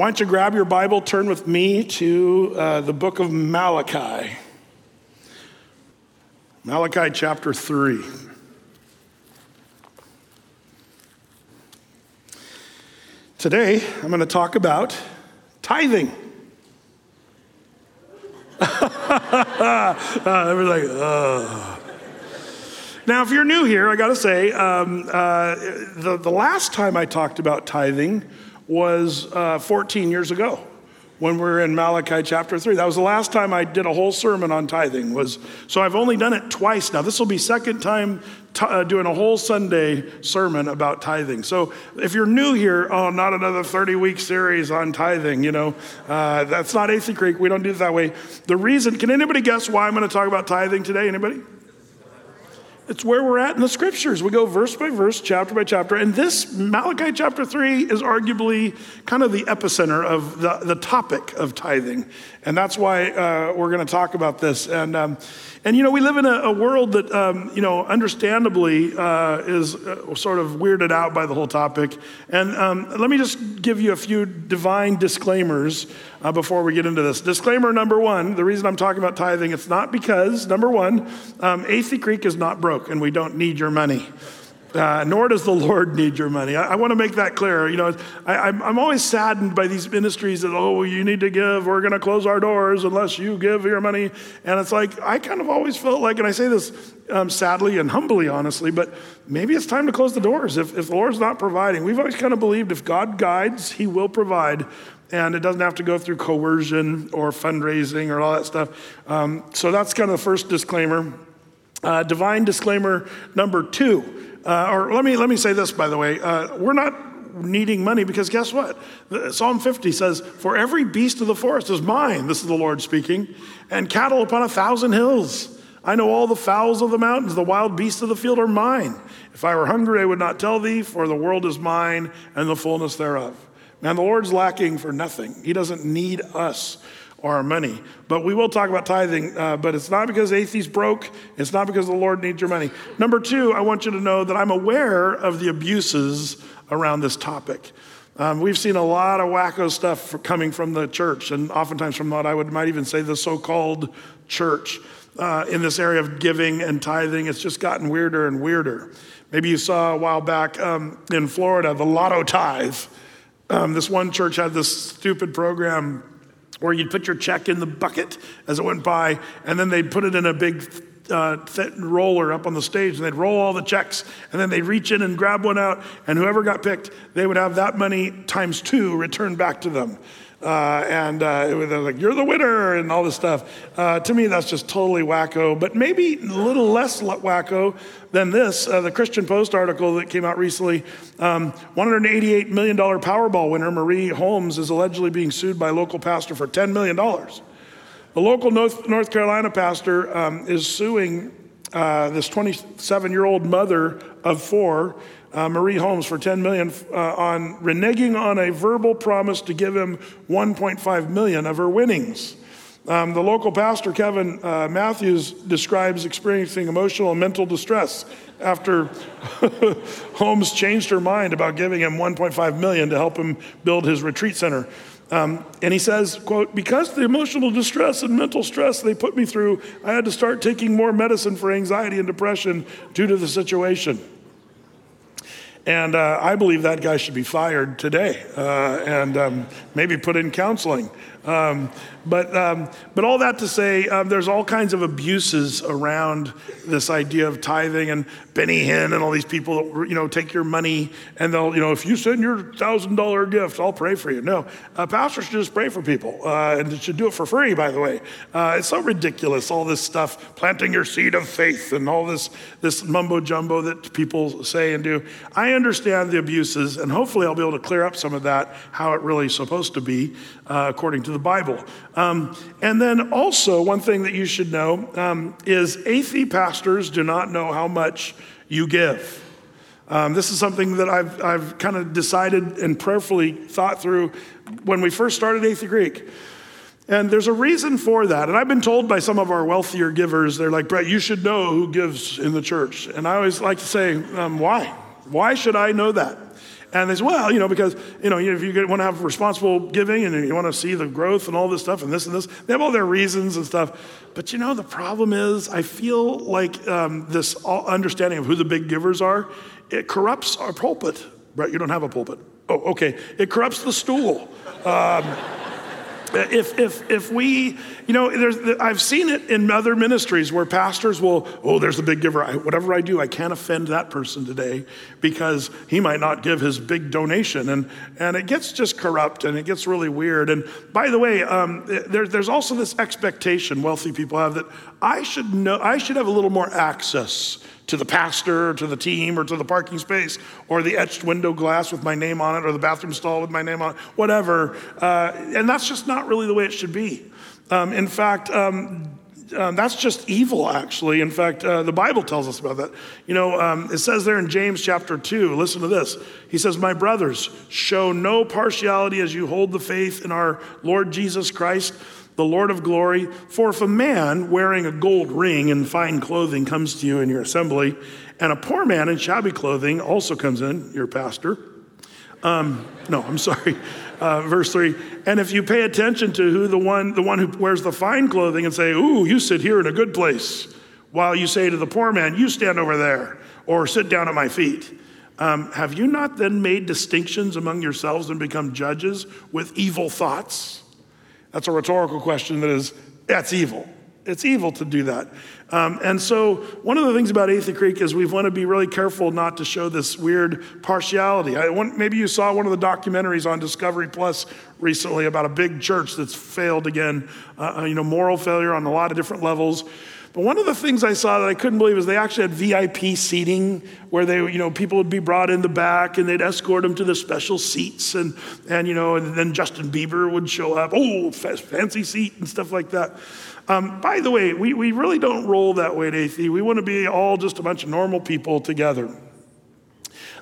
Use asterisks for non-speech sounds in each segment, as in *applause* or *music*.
Why don't you grab your Bible, turn with me to uh, the book of Malachi. Malachi chapter 3. Today, I'm going to talk about tithing. *laughs* uh, like, uh. Now, if you're new here, I got to say, um, uh, the, the last time I talked about tithing was uh, 14 years ago when we were in Malachi chapter 3. That was the last time I did a whole sermon on tithing. Was so I've only done it twice now. This will be second time t- uh, doing a whole Sunday sermon about tithing. So if you're new here, oh, not another 30 week series on tithing. You know, uh, that's not Athey Creek. We don't do it that way. The reason, can anybody guess why I'm going to talk about tithing today? Anybody? It's where we're at in the scriptures. We go verse by verse, chapter by chapter. And this, Malachi chapter 3, is arguably kind of the epicenter of the, the topic of tithing. And that's why uh, we're going to talk about this. And, um, and you know, we live in a, a world that, um, you know, understandably uh, is uh, sort of weirded out by the whole topic. And um, let me just give you a few divine disclaimers uh, before we get into this. Disclaimer number one the reason I'm talking about tithing, it's not because, number one, um, Athey Creek is not broke and we don't need your money. Uh, nor does the Lord need your money. I, I want to make that clear. You know, I, am always saddened by these ministries that, oh, you need to give. We're going to close our doors unless you give your money. And it's like, I kind of always felt like, and I say this um, sadly and humbly, honestly, but maybe it's time to close the doors if, if the Lord's not providing. We've always kind of believed if God guides, He will provide. And it doesn't have to go through coercion or fundraising or all that stuff. Um, so that's kind of the first disclaimer. Uh, divine disclaimer number two uh, or let me, let me say this, by the way. Uh, we're not needing money because guess what? Psalm 50 says, For every beast of the forest is mine, this is the Lord speaking, and cattle upon a thousand hills. I know all the fowls of the mountains, the wild beasts of the field are mine. If I were hungry, I would not tell thee, for the world is mine and the fullness thereof. Man, the Lord's lacking for nothing. He doesn't need us or our money. But we will talk about tithing, uh, but it's not because Athey's broke. It's not because the Lord needs your money. Number two, I want you to know that I'm aware of the abuses around this topic. Um, we've seen a lot of wacko stuff coming from the church, and oftentimes from what I would might even say the so-called church uh, in this area of giving and tithing. It's just gotten weirder and weirder. Maybe you saw a while back um, in Florida the lotto tithe. Um, this one church had this stupid program or you'd put your check in the bucket as it went by, and then they'd put it in a big uh, roller up on the stage, and they'd roll all the checks, and then they'd reach in and grab one out, and whoever got picked, they would have that money times two returned back to them. Uh, and uh, was like, you're the winner, and all this stuff. Uh, to me, that's just totally wacko, but maybe a little less wacko than this. Uh, the Christian Post article that came out recently um, $188 million Powerball winner Marie Holmes is allegedly being sued by a local pastor for $10 million. The local North, North Carolina pastor um, is suing uh, this 27 year old mother of four uh, Marie Holmes for 10 million uh, on reneging on a verbal promise to give him 1.5 million of her winnings. Um, the local pastor, Kevin uh, Matthews, describes experiencing emotional and mental distress after *laughs* Holmes changed her mind about giving him 1.5 million to help him build his retreat center. Um, and he says, quote, because the emotional distress and mental stress they put me through, I had to start taking more medicine for anxiety and depression due to the situation. And uh, I believe that guy should be fired today uh, and um, maybe put in counseling. Um, but, um, but all that to say, um, there's all kinds of abuses around this idea of tithing and Benny Hinn and all these people that, you know, take your money and they'll, you know, if you send your $1,000 gift, I'll pray for you. No, a pastor should just pray for people uh, and should do it for free, by the way. Uh, it's so ridiculous, all this stuff, planting your seed of faith and all this, this mumbo jumbo that people say and do. I understand the abuses and hopefully I'll be able to clear up some of that, how it really is supposed to be uh, according to the Bible. Um, and then also, one thing that you should know um, is Athey pastors do not know how much you give. Um, this is something that I've, I've kind of decided and prayerfully thought through when we first started Athey Creek. And there's a reason for that. And I've been told by some of our wealthier givers, they're like, Brett, you should know who gives in the church. And I always like to say, um, why? Why should I know that? And they say, well, you know, because, you know, if you want to have responsible giving and you want to see the growth and all this stuff and this and this, they have all their reasons and stuff. But you know, the problem is, I feel like um, this understanding of who the big givers are, it corrupts our pulpit. Right? You don't have a pulpit. Oh, okay. It corrupts the stool. Um, if, if, if we, you know, I've seen it in other ministries where pastors will, oh, there's the big giver. I, whatever I do, I can't offend that person today because he might not give his big donation. And, and it gets just corrupt and it gets really weird. And by the way, um, there, there's also this expectation wealthy people have that I should know, I should have a little more access to the pastor, or to the team, or to the parking space, or the etched window glass with my name on it, or the bathroom stall with my name on it, whatever. Uh, and that's just not really the way it should be. Um, in fact, um, um, that's just evil, actually. In fact, uh, the Bible tells us about that. You know, um, it says there in James chapter 2, listen to this. He says, My brothers, show no partiality as you hold the faith in our Lord Jesus Christ the Lord of glory. For if a man wearing a gold ring and fine clothing comes to you in your assembly, and a poor man in shabby clothing also comes in, your pastor. Um, no, I'm sorry. Uh, verse three. And if you pay attention to who the one, the one who wears the fine clothing, and say, "Ooh, you sit here in a good place," while you say to the poor man, "You stand over there," or "Sit down at my feet." Um, have you not then made distinctions among yourselves and become judges with evil thoughts? That's a rhetorical question that is, that's evil. It's evil to do that. Um, and so, one of the things about Athey Creek is we want to be really careful not to show this weird partiality. I want, maybe you saw one of the documentaries on Discovery Plus recently about a big church that's failed again, uh, uh you know, moral failure on a lot of different levels. But one of the things I saw that I couldn't believe is they actually had VIP seating where they, you know, people would be brought in the back and they'd escort them to the special seats and, and you know, and then Justin Bieber would show up, oh, fancy seat and stuff like that. Um, by the way, we, we really don't roll that way at Athey. We want to be all just a bunch of normal people together.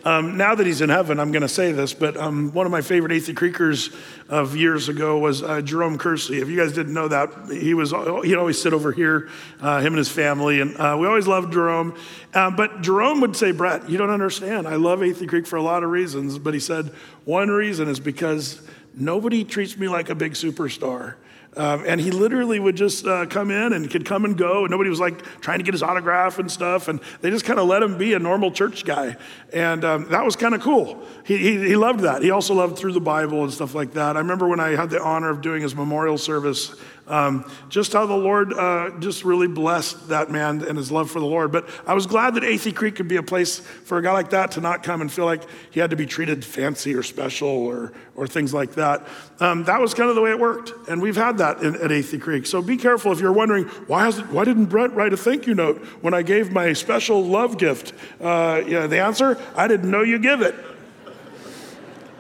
Um, now that he's in heaven, I'm going to say this, but um, one of my favorite Athey Creekers of years ago was uh, Jerome Kersey. If you guys didn't know that, he was he'd always sit over here, uh, him and his family, and uh, we always loved Jerome. Uh, but Jerome would say, Brett, you don't understand. I love Athey Creek for a lot of reasons, but he said one reason is because nobody treats me like a big superstar. Um, and he literally would just uh, come in and could come and go, and nobody was like trying to get his autograph and stuff. And they just kind of let him be a normal church guy. And um, that was kind of cool. He, he, he loved that. He also loved through the Bible and stuff like that. I remember when I had the honor of doing his memorial service um, just how the Lord uh, just really blessed that man and his love for the Lord. But I was glad that Athey Creek could be a place for a guy like that to not come and feel like he had to be treated fancy or special or, or things like that. Um, that was kind of the way it worked. And we've had that in, at Athey Creek. So be careful if you're wondering, why, has it, why didn't Brett write a thank you note when I gave my special love gift? Uh, yeah, the answer, I didn't know you give it.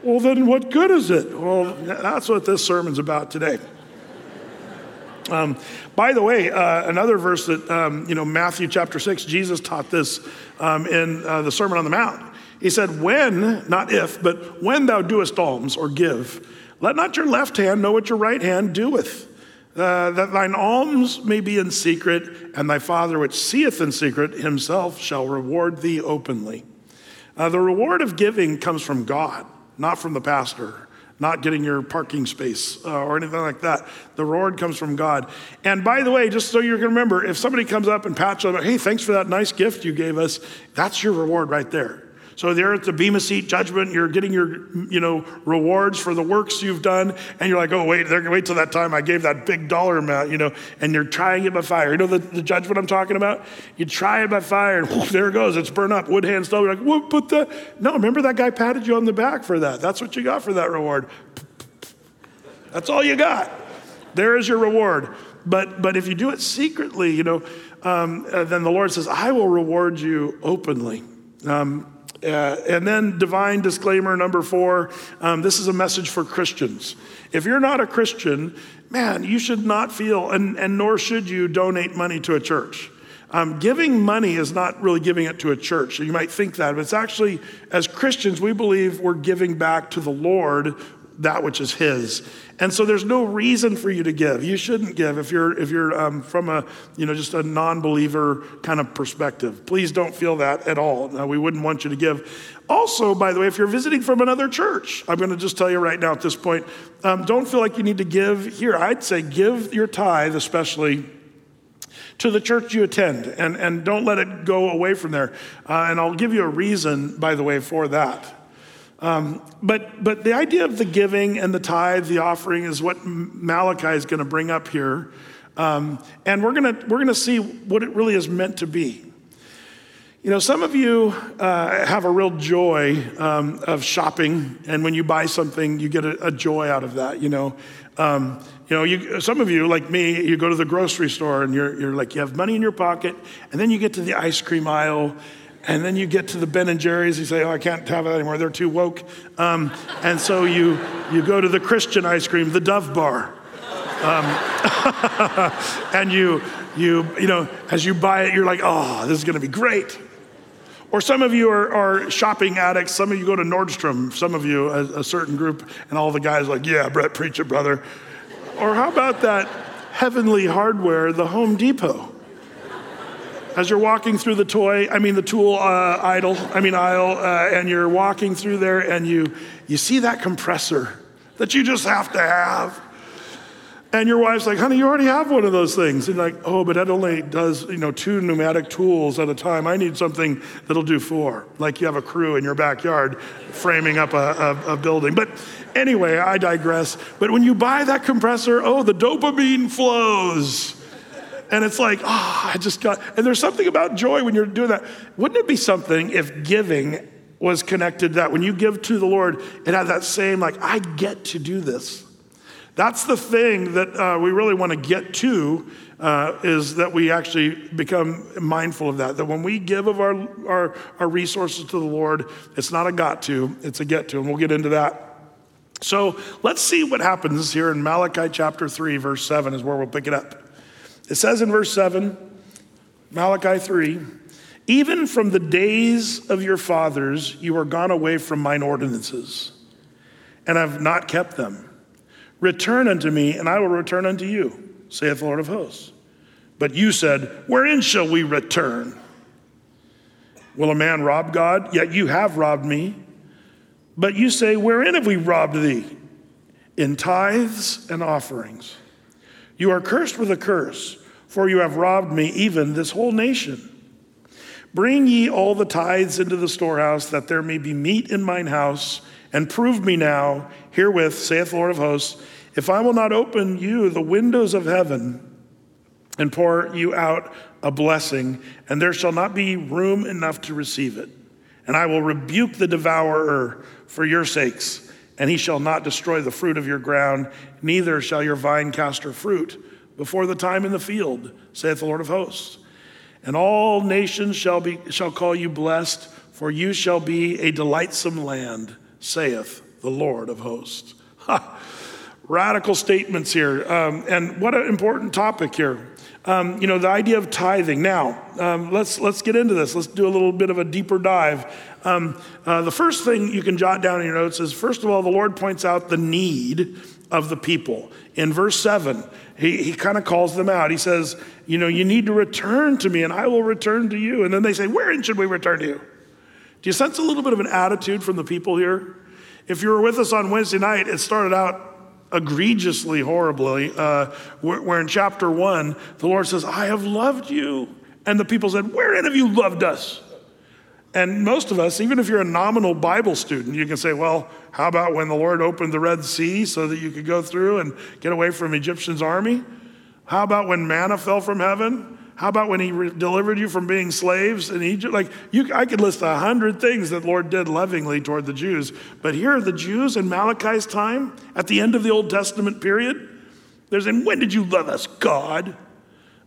Well, then what good is it? Well, that's what this sermon's about today. Um, by the way, uh, another verse that, um, you know, Matthew chapter 6, Jesus taught this um, in uh, the Sermon on the Mount. He said, When, not if, but when thou doest alms or give, let not your left hand know what your right hand doeth. Uh, that thine alms may be in secret, and thy Father which seeth in secret himself shall reward thee openly. Uh, the reward of giving comes from God, not from the pastor not getting your parking space uh, or anything like that. The reward comes from God. And by the way, just so you can remember, if somebody comes up and pats you on hey, thanks for that nice gift you gave us, that's your reward right there. So there at the Bema Seat judgment, you're getting your, you know, rewards for the works you've done, and you're like, oh wait, they're gonna wait till that time I gave that big dollar amount, you know, and you're trying it by fire. You know the, the judgment I'm talking about? You try it by fire, and there it goes, it's burned up, wood hand stove. You're like, what put that? No, remember that guy patted you on the back for that. That's what you got for that reward. That's all you got. There is your reward. But but if you do it secretly, you know, um, uh, then the Lord says, I will reward you openly. Um, uh, and then, divine disclaimer number four um, this is a message for Christians. If you're not a Christian, man, you should not feel, and, and nor should you donate money to a church. Um, giving money is not really giving it to a church. You might think that, but it's actually, as Christians, we believe we're giving back to the Lord that which is his. And so there's no reason for you to give. You shouldn't give if you're if you're um, from a you know just a non-believer kind of perspective. Please don't feel that at all. No, we wouldn't want you to give. Also, by the way, if you're visiting from another church, I'm going to just tell you right now at this point, um, don't feel like you need to give here. I'd say give your tithe, especially to the church you attend, and, and don't let it go away from there. Uh, and I'll give you a reason, by the way, for that. Um, but, but the idea of the giving and the tithe, the offering, is what Malachi is going to bring up here. Um, and we're going we're gonna see what it really is meant to be. You know, some of you uh, have a real joy um, of shopping, and when you buy something, you get a, a joy out of that. You know, um, you know, you, some of you, like me, you go to the grocery store and you're, you're like, you have money in your pocket, and then you get to the ice cream aisle, and then you get to the Ben and Jerry's. You say, "Oh, I can't have that anymore; they're too woke." Um, and so you you go to the Christian ice cream, the Dove Bar, um, *laughs* and you you you know as you buy it, you're like, "Oh, this is going to be great." Or some of you are, are, shopping addicts. Some of you go to Nordstrom. Some of you, a, a certain group, and all the guys like, "Yeah, Brett, preach it, brother." Or how about that heavenly hardware, the Home Depot? As you're walking through the toy, I mean the tool uh, idle, I mean aisle, uh, and you're walking through there and you, you see that compressor that you just have to have. And your wife's like, honey, you already have one of those things. And like, oh, but that only does, you know, two pneumatic tools at a time. I need something that'll do four. Like you have a crew in your backyard framing up a, a, a building. But anyway, I digress. But when you buy that compressor, oh, the dopamine flows. And it's like, oh, I just got, and there's something about joy when you're doing that. Wouldn't it be something if giving was connected to that? When you give to the Lord, it had that same, like, I get to do this. That's the thing that uh, we really want to get to uh, is that we actually become mindful of that. That when we give of our, our, our resources to the Lord, it's not a got to, it's a get to. And we'll get into that. So let's see what happens here in Malachi chapter 3, verse 7 is where we'll pick it up. It says in verse 7, Malachi 3, even from the days of your fathers, you are gone away from mine ordinances, and have not kept them. Return unto me, and I will return unto you, saith the Lord of hosts. But you said, Wherein shall we return? Will a man rob God? Yet you have robbed me. But you say, Wherein have we robbed thee? In tithes and offerings. You are cursed with a curse, for you have robbed me, even this whole nation. Bring ye all the tithes into the storehouse, that there may be meat in mine house, and prove me now herewith, saith the Lord of hosts, if I will not open you the windows of heaven and pour you out a blessing, and there shall not be room enough to receive it. And I will rebuke the devourer for your sakes and he shall not destroy the fruit of your ground, neither shall your vine cast her fruit before the time in the field, saith the Lord of hosts. And all nations shall, be, shall call you blessed, for you shall be a delightsome land, saith the Lord of hosts. *laughs* Ha. Radical statements here. Um, and what an important topic here. Um, you know, the idea of tithing. Now, um, let's, let's get into this. Let's do a little bit of a deeper dive. Um, uh, the first thing you can jot down in your notes is first of all, the Lord points out the need of the people. In verse 7, he, he kind of calls them out. He says, You know, you need to return to me, and I will return to you. And then they say, Wherein should we return to you? Do you sense a little bit of an attitude from the people here? If you were with us on Wednesday night, it started out egregiously horribly, uh, where, where, in chapter one, the Lord says, I have loved you. And the people said, Wherein have you loved us? And most of us, even if you're a nominal Bible student, you can say, Well, how about when the Lord opened the Red Sea so that you could go through and get away from Egyptian's army? How about when manna fell from heaven? How about when he re- delivered you from being slaves in Egypt? Like, you, I could list a hundred things that Lord did lovingly toward the Jews. But here are the Jews in Malachi's time, at the end of the Old Testament period. They're saying, when did you love us, God?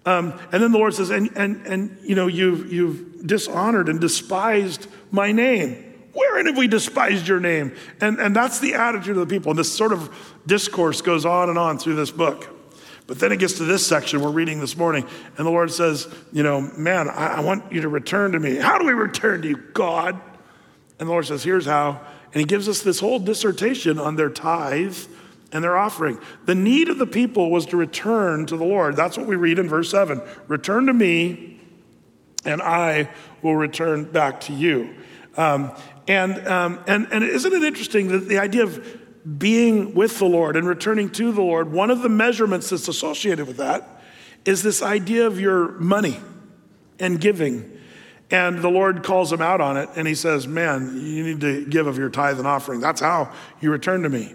Um, and then the Lord says, and, and, and you know, you've, you've dishonored and despised my name. Wherein have we despised your name? And, and that's the attitude of the people. And this sort of discourse goes on and on through this book. But then it gets to this section we're reading this morning, and the Lord says, You know, man, I, I want you to return to me. How do we return to you, God? And the Lord says, Here's how And he gives us this whole dissertation on their tithe and their offering. The need of the people was to return to the Lord. That's what we read in verse 7 Return to me, and I will return back to you. Um, and, um, and, and isn't it interesting that the idea of being with the Lord and returning to the Lord, one of the measurements that's associated with that is this idea of your money and giving. And the Lord calls him out on it and he says, Man, you need to give of your tithe and offering. That's how you return to me.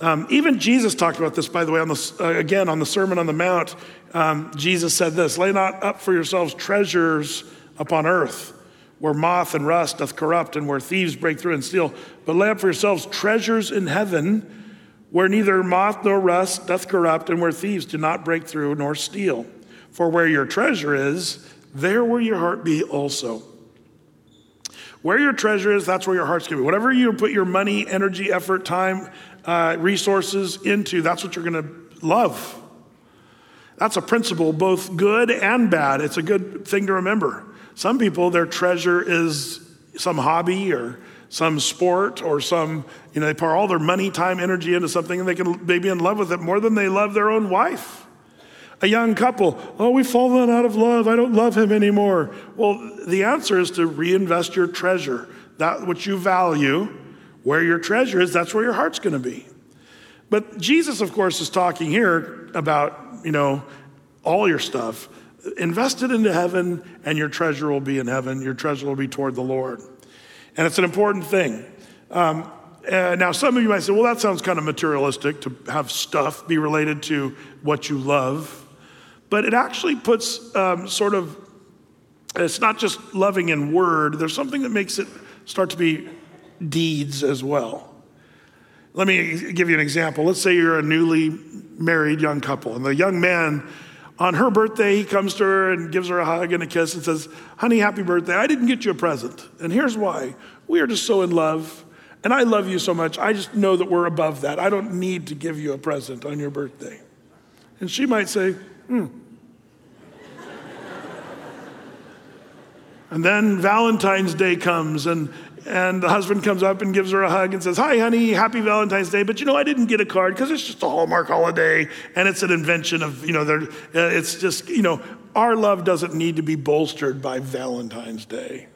Um, even Jesus talked about this, by the way, on the, uh, again on the Sermon on the Mount. Um, Jesus said this Lay not up for yourselves treasures upon earth, where moth and rust doth corrupt, and where thieves break through and steal, but lay up for yourselves treasures in heaven, where neither moth nor rust doth corrupt, and where thieves do not break through nor steal. For where your treasure is, there will your heart be also. Where your treasure is, that's where your heart's going to be. Whatever you put your money, energy, effort, time, uh, resources into, that's what you're going to love. That's a principle, both good and bad. It's a good thing to remember. Some people, their treasure is some hobby or some sport or some, you know, they pour all their money, time, energy into something and they can they be in love with it more than they love their own wife. A young couple, oh, we've fallen out of love. I don't love him anymore. Well, the answer is to reinvest your treasure, that which you value. Where your treasure is, that's where your heart's going to be. But Jesus, of course, is talking here about, you know, all your stuff. Invest it into heaven, and your treasure will be in heaven. Your treasure will be toward the Lord. And it's an important thing. Um, uh, now, some of you might say, well, that sounds kind of materialistic to have stuff be related to what you love. But it actually puts um, sort of, it's not just loving in word, there's something that makes it start to be deeds as well. Let me give you an example. Let's say you're a newly married young couple, and the young man, on her birthday, he comes to her and gives her a hug and a kiss and says, Honey, happy birthday. I didn't get you a present. And here's why we are just so in love, and I love you so much. I just know that we're above that. I don't need to give you a present on your birthday. And she might say, Hmm, And then Valentine's Day comes, and, and the husband comes up and gives her a hug and says, Hi, honey, happy Valentine's Day. But you know, I didn't get a card because it's just a Hallmark holiday, and it's an invention of, you know, uh, it's just, you know, our love doesn't need to be bolstered by Valentine's Day.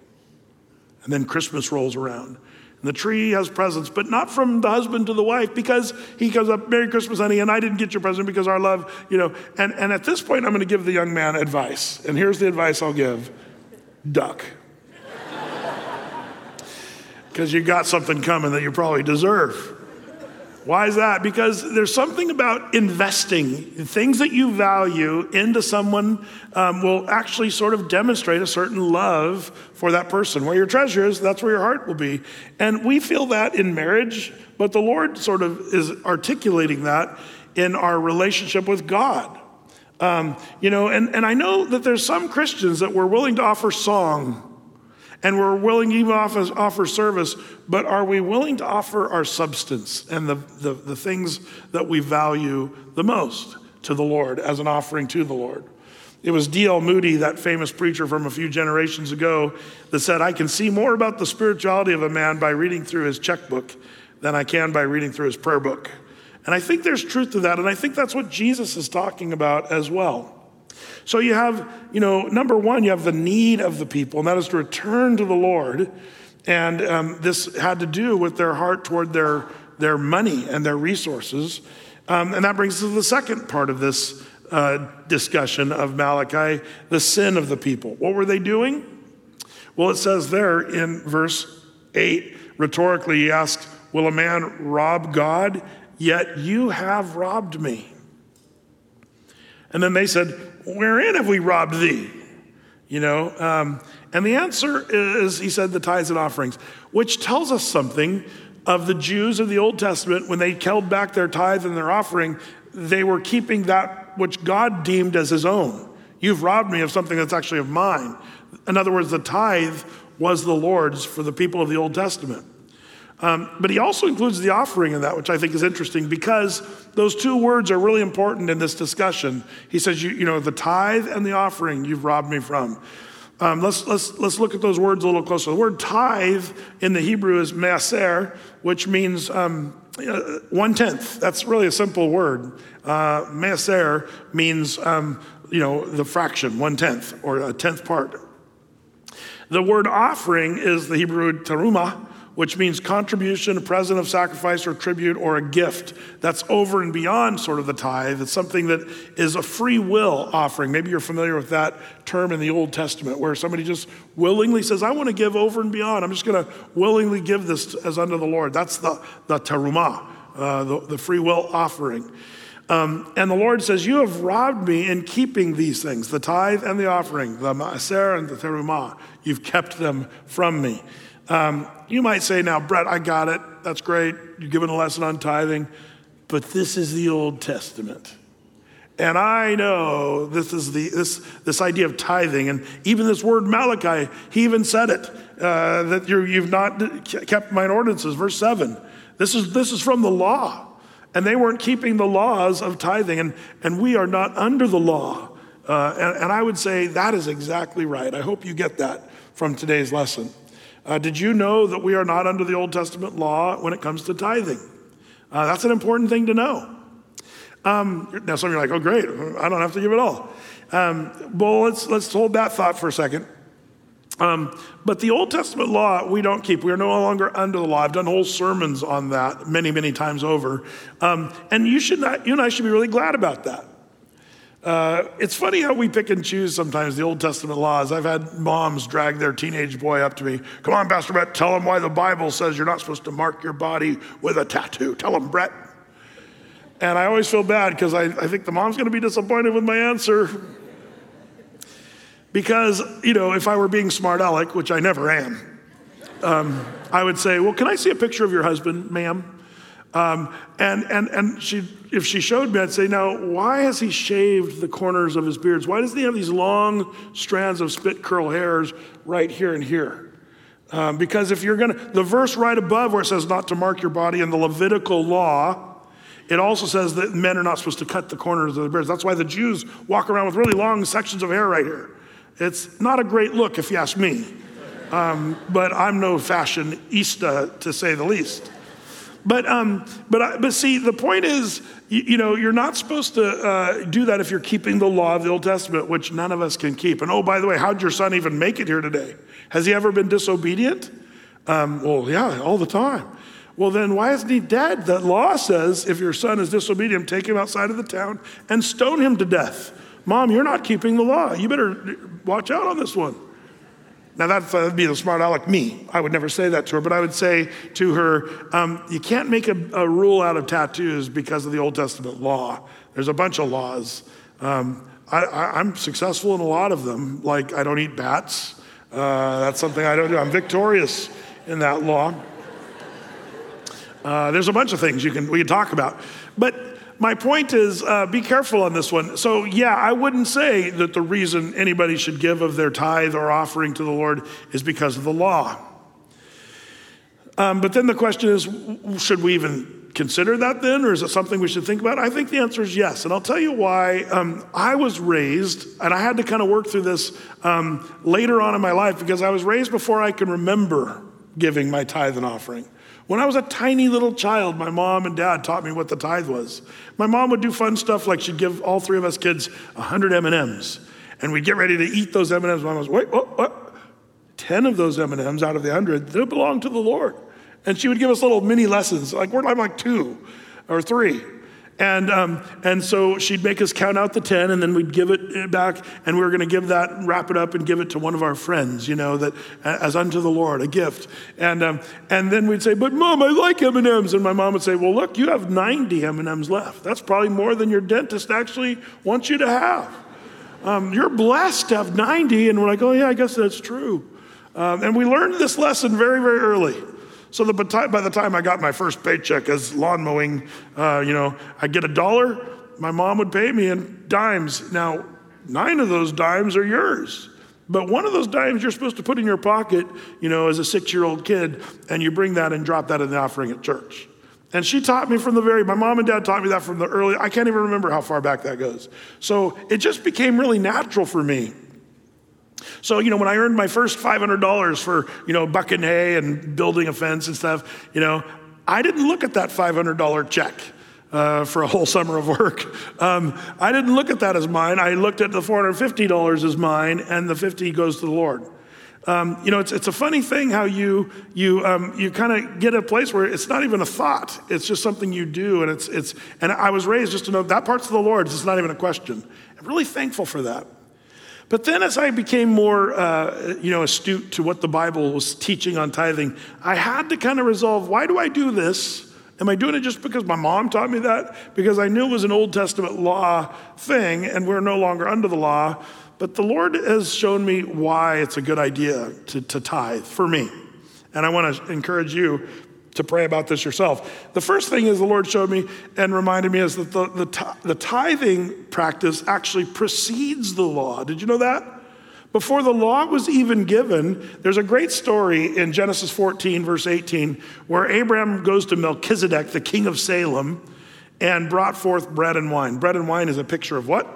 And then Christmas rolls around. And the tree has presents, but not from the husband to the wife because he comes up, Merry Christmas, honey, and I didn't get your present because our love, you know. And, and at this point, I'm going to give the young man advice. And here's the advice I'll give duck. Because you got something coming that you probably deserve. Why is that? Because there's something about investing. Things that you value into someone um, will actually sort of demonstrate a certain love for that person. Where your treasure is, that's where your heart will be. And we feel that in marriage, but the Lord sort of is articulating that in our relationship with God. Um, you know, and, and I know that there's some Christians that were willing to offer song and we're willing to even offer, offer service, but are we willing to offer our substance and the, the, the things that we value the most to the Lord as an offering to the Lord? It was D.L. Moody, that famous preacher from a few generations ago, that said, I can see more about the spirituality of a man by reading through his checkbook than I can by reading through his prayer book. And I think there's truth to that. And I think that's what Jesus is talking about as well. So you have, you know, number one, you have the need of the people, and that is to return to the Lord. And um, this had to do with their heart toward their, their money and their resources. Um, and that brings us to the second part of this uh, discussion of Malachi the sin of the people. What were they doing? Well, it says there in verse 8, rhetorically, he asks, Will a man rob God? Yet you have robbed me. And then they said, Wherein have we robbed thee? You know, um, and the answer is, he said, the tithes and offerings, which tells us something of the Jews of the Old Testament when they held back their tithe and their offering, they were keeping that which God deemed as his own. You've robbed me of something that's actually of mine. In other words, the tithe was the Lord's for the people of the Old Testament. Um, but he also includes the offering in that, which I think is interesting because those two words are really important in this discussion. He says, you, you know, the tithe and the offering you've robbed me from. Um, let's, let's, let's look at those words a little closer. The word tithe in the Hebrew is maaser, which means um, uh, one tenth. That's really a simple word. Uh, maaser means, um, you know, the fraction, one tenth, or a tenth part. The word offering is the Hebrew terumah, which means contribution, a present of sacrifice or tribute, or a gift. That's over and beyond sort of the tithe. It's something that is a free will offering. Maybe you're familiar with that term in the Old Testament, where somebody just willingly says, I want to give over and beyond. I'm just going to willingly give this as unto the Lord. That's the, the terumah, uh, the, the free will offering. Um, and the Lord says, You have robbed me in keeping these things, the tithe and the offering, the maaser and the terumah. You've kept them from me. Um, you might say, now, Brett, I got it. That's great. You're giving a lesson on tithing. But this is the Old Testament. And I know this is the, this, this idea of tithing, and even this word Malachi, he even said it, uh, that you you've not kept mine ordinances, verse 7. This is, this is from the law. And they weren't keeping the laws of tithing, and, and we are not under the law. Uh, and, and I would say that is exactly right. I hope you get that from today's lesson. Uh, did you know that we are not under the Old Testament law when it comes to tithing? Uh, that's an important thing to know. Um, now, some of you are like, oh, great, I don't have to give it all. Um, well, let's, let's hold that thought for a second. Um, but the Old Testament law, we don't keep. We are no longer under the law. I've done whole sermons on that many, many times over. Um, and you should not, you and I should be really glad about that. Uh, it's funny how we pick and choose sometimes the Old Testament laws. I've had moms drag their teenage boy up to me. Come on, Pastor Brett, tell him why the Bible says you're not supposed to mark your body with a tattoo. Tell him, Brett. And I always feel bad because I, I think the mom's going to be disappointed with my answer. Because, you know, if I were being smart aleck, which I never am, um, I would say, Well, can I see a picture of your husband, ma'am? Um, and and, and she, if she showed me, I'd say, now, why has he shaved the corners of his beards? Why doesn't he have these long strands of spit curl hairs right here and here? Um, because if you're going to, the verse right above where it says not to mark your body in the Levitical law, it also says that men are not supposed to cut the corners of their beards. That's why the Jews walk around with really long sections of hair right here. It's not a great look, if you ask me. Um, but I'm no fashionista, to say the least. But, um, but, but see, the point is, you, you know, you're not supposed to uh, do that if you're keeping the law of the Old Testament, which none of us can keep. And oh, by the way, how'd your son even make it here today? Has he ever been disobedient? Um, well, yeah, all the time. Well, then why isn't he dead? The law says if your son is disobedient, take him outside of the town and stone him to death. Mom, you're not keeping the law. You better watch out on this one. Now, that'd be the smart aleck me. I would never say that to her, but I would say to her, um, you can't make a, a, rule out of tattoos because of the Old Testament law. There's a bunch of laws. Um, I, am successful in a lot of them, like I don't eat bats. Uh, that's something I don't do. I'm victorious in that law. Uh, there's a bunch of things you can, we can talk about. But my point is uh, be careful on this one. So, yeah, I wouldn't say that the reason anybody should give of their tithe or offering to the Lord is because of the law. Um, but then the question is should we even consider that then, or is it something we should think about? I think the answer is yes. And I'll tell you why. Um, I was raised, and I had to kind of work through this um, later on in my life because I was raised before I can remember giving my tithe and offering. When I was a tiny little child, my mom and dad taught me what the tithe was. My mom would do fun stuff like she'd give all three of us kids 100 M&Ms, and we'd get ready to eat those M&Ms. Mom was, wait, what, what? 10 of those M&Ms out of the 100, they belong to the Lord. And she would give us little mini lessons, like we're like two or three. And, um, and so she'd make us count out the 10 and then we'd give it back and we were going to give that, wrap it up and give it to one of our friends, you know, that as unto the Lord, a gift. And, um, and then we'd say, but mom, I like M&Ms. And my mom would say, well, look, you have 90 M&Ms left. That's probably more than your dentist actually wants you to have. Um, you're blessed to have 90. And we're like, oh yeah, I guess that's true. Um, and we learned this lesson very, very early. So the, by the time I got my first paycheck as lawn mowing, uh, you know, I'd get a dollar, my mom would pay me in dimes. Now, nine of those dimes are yours. But one of those dimes you're supposed to put in your pocket, you know, as a six year old kid, and you bring that and drop that in the offering at church. And she taught me from the very, my mom and dad taught me that from the early, I can't even remember how far back that goes. So it just became really natural for me So, you know, when I earned my first $500 for, you know, bucking hay and building a fence and stuff, you know, I didn't look at that $500 check. Uh, for a whole *laughs* summer of work. Um, I didn't look at that as mine. I looked at the $450 as mine, and the 50 goes to the Lord. Um, you know, it's, it's a funny thing how you, you, um, you kind of get a place where it's not even a thought. It's just something you do. And, it's, it's, and I was raised just to know that part's of the Lord's. It's not even a question. I'm really thankful for that. But then, as I became more, uh, you know, astute to what the Bible was teaching on tithing, I had to kind of resolve: why do I do this? Am I doing it just because my mom taught me that? Because I knew it was an Old Testament law thing, and we're no longer under the law. But the Lord has shown me why it's a good idea to, to tithe for me, and I want to encourage you to pray about this yourself. The first thing is the Lord showed me and reminded me is that the, the, tithing practice actually precedes the law. Did you know that? Before the law was even given, there's a great story in Genesis 14, verse 18, where Abraham goes to Melchizedek, the king of Salem, and brought forth bread and wine. Bread and wine is a picture of what?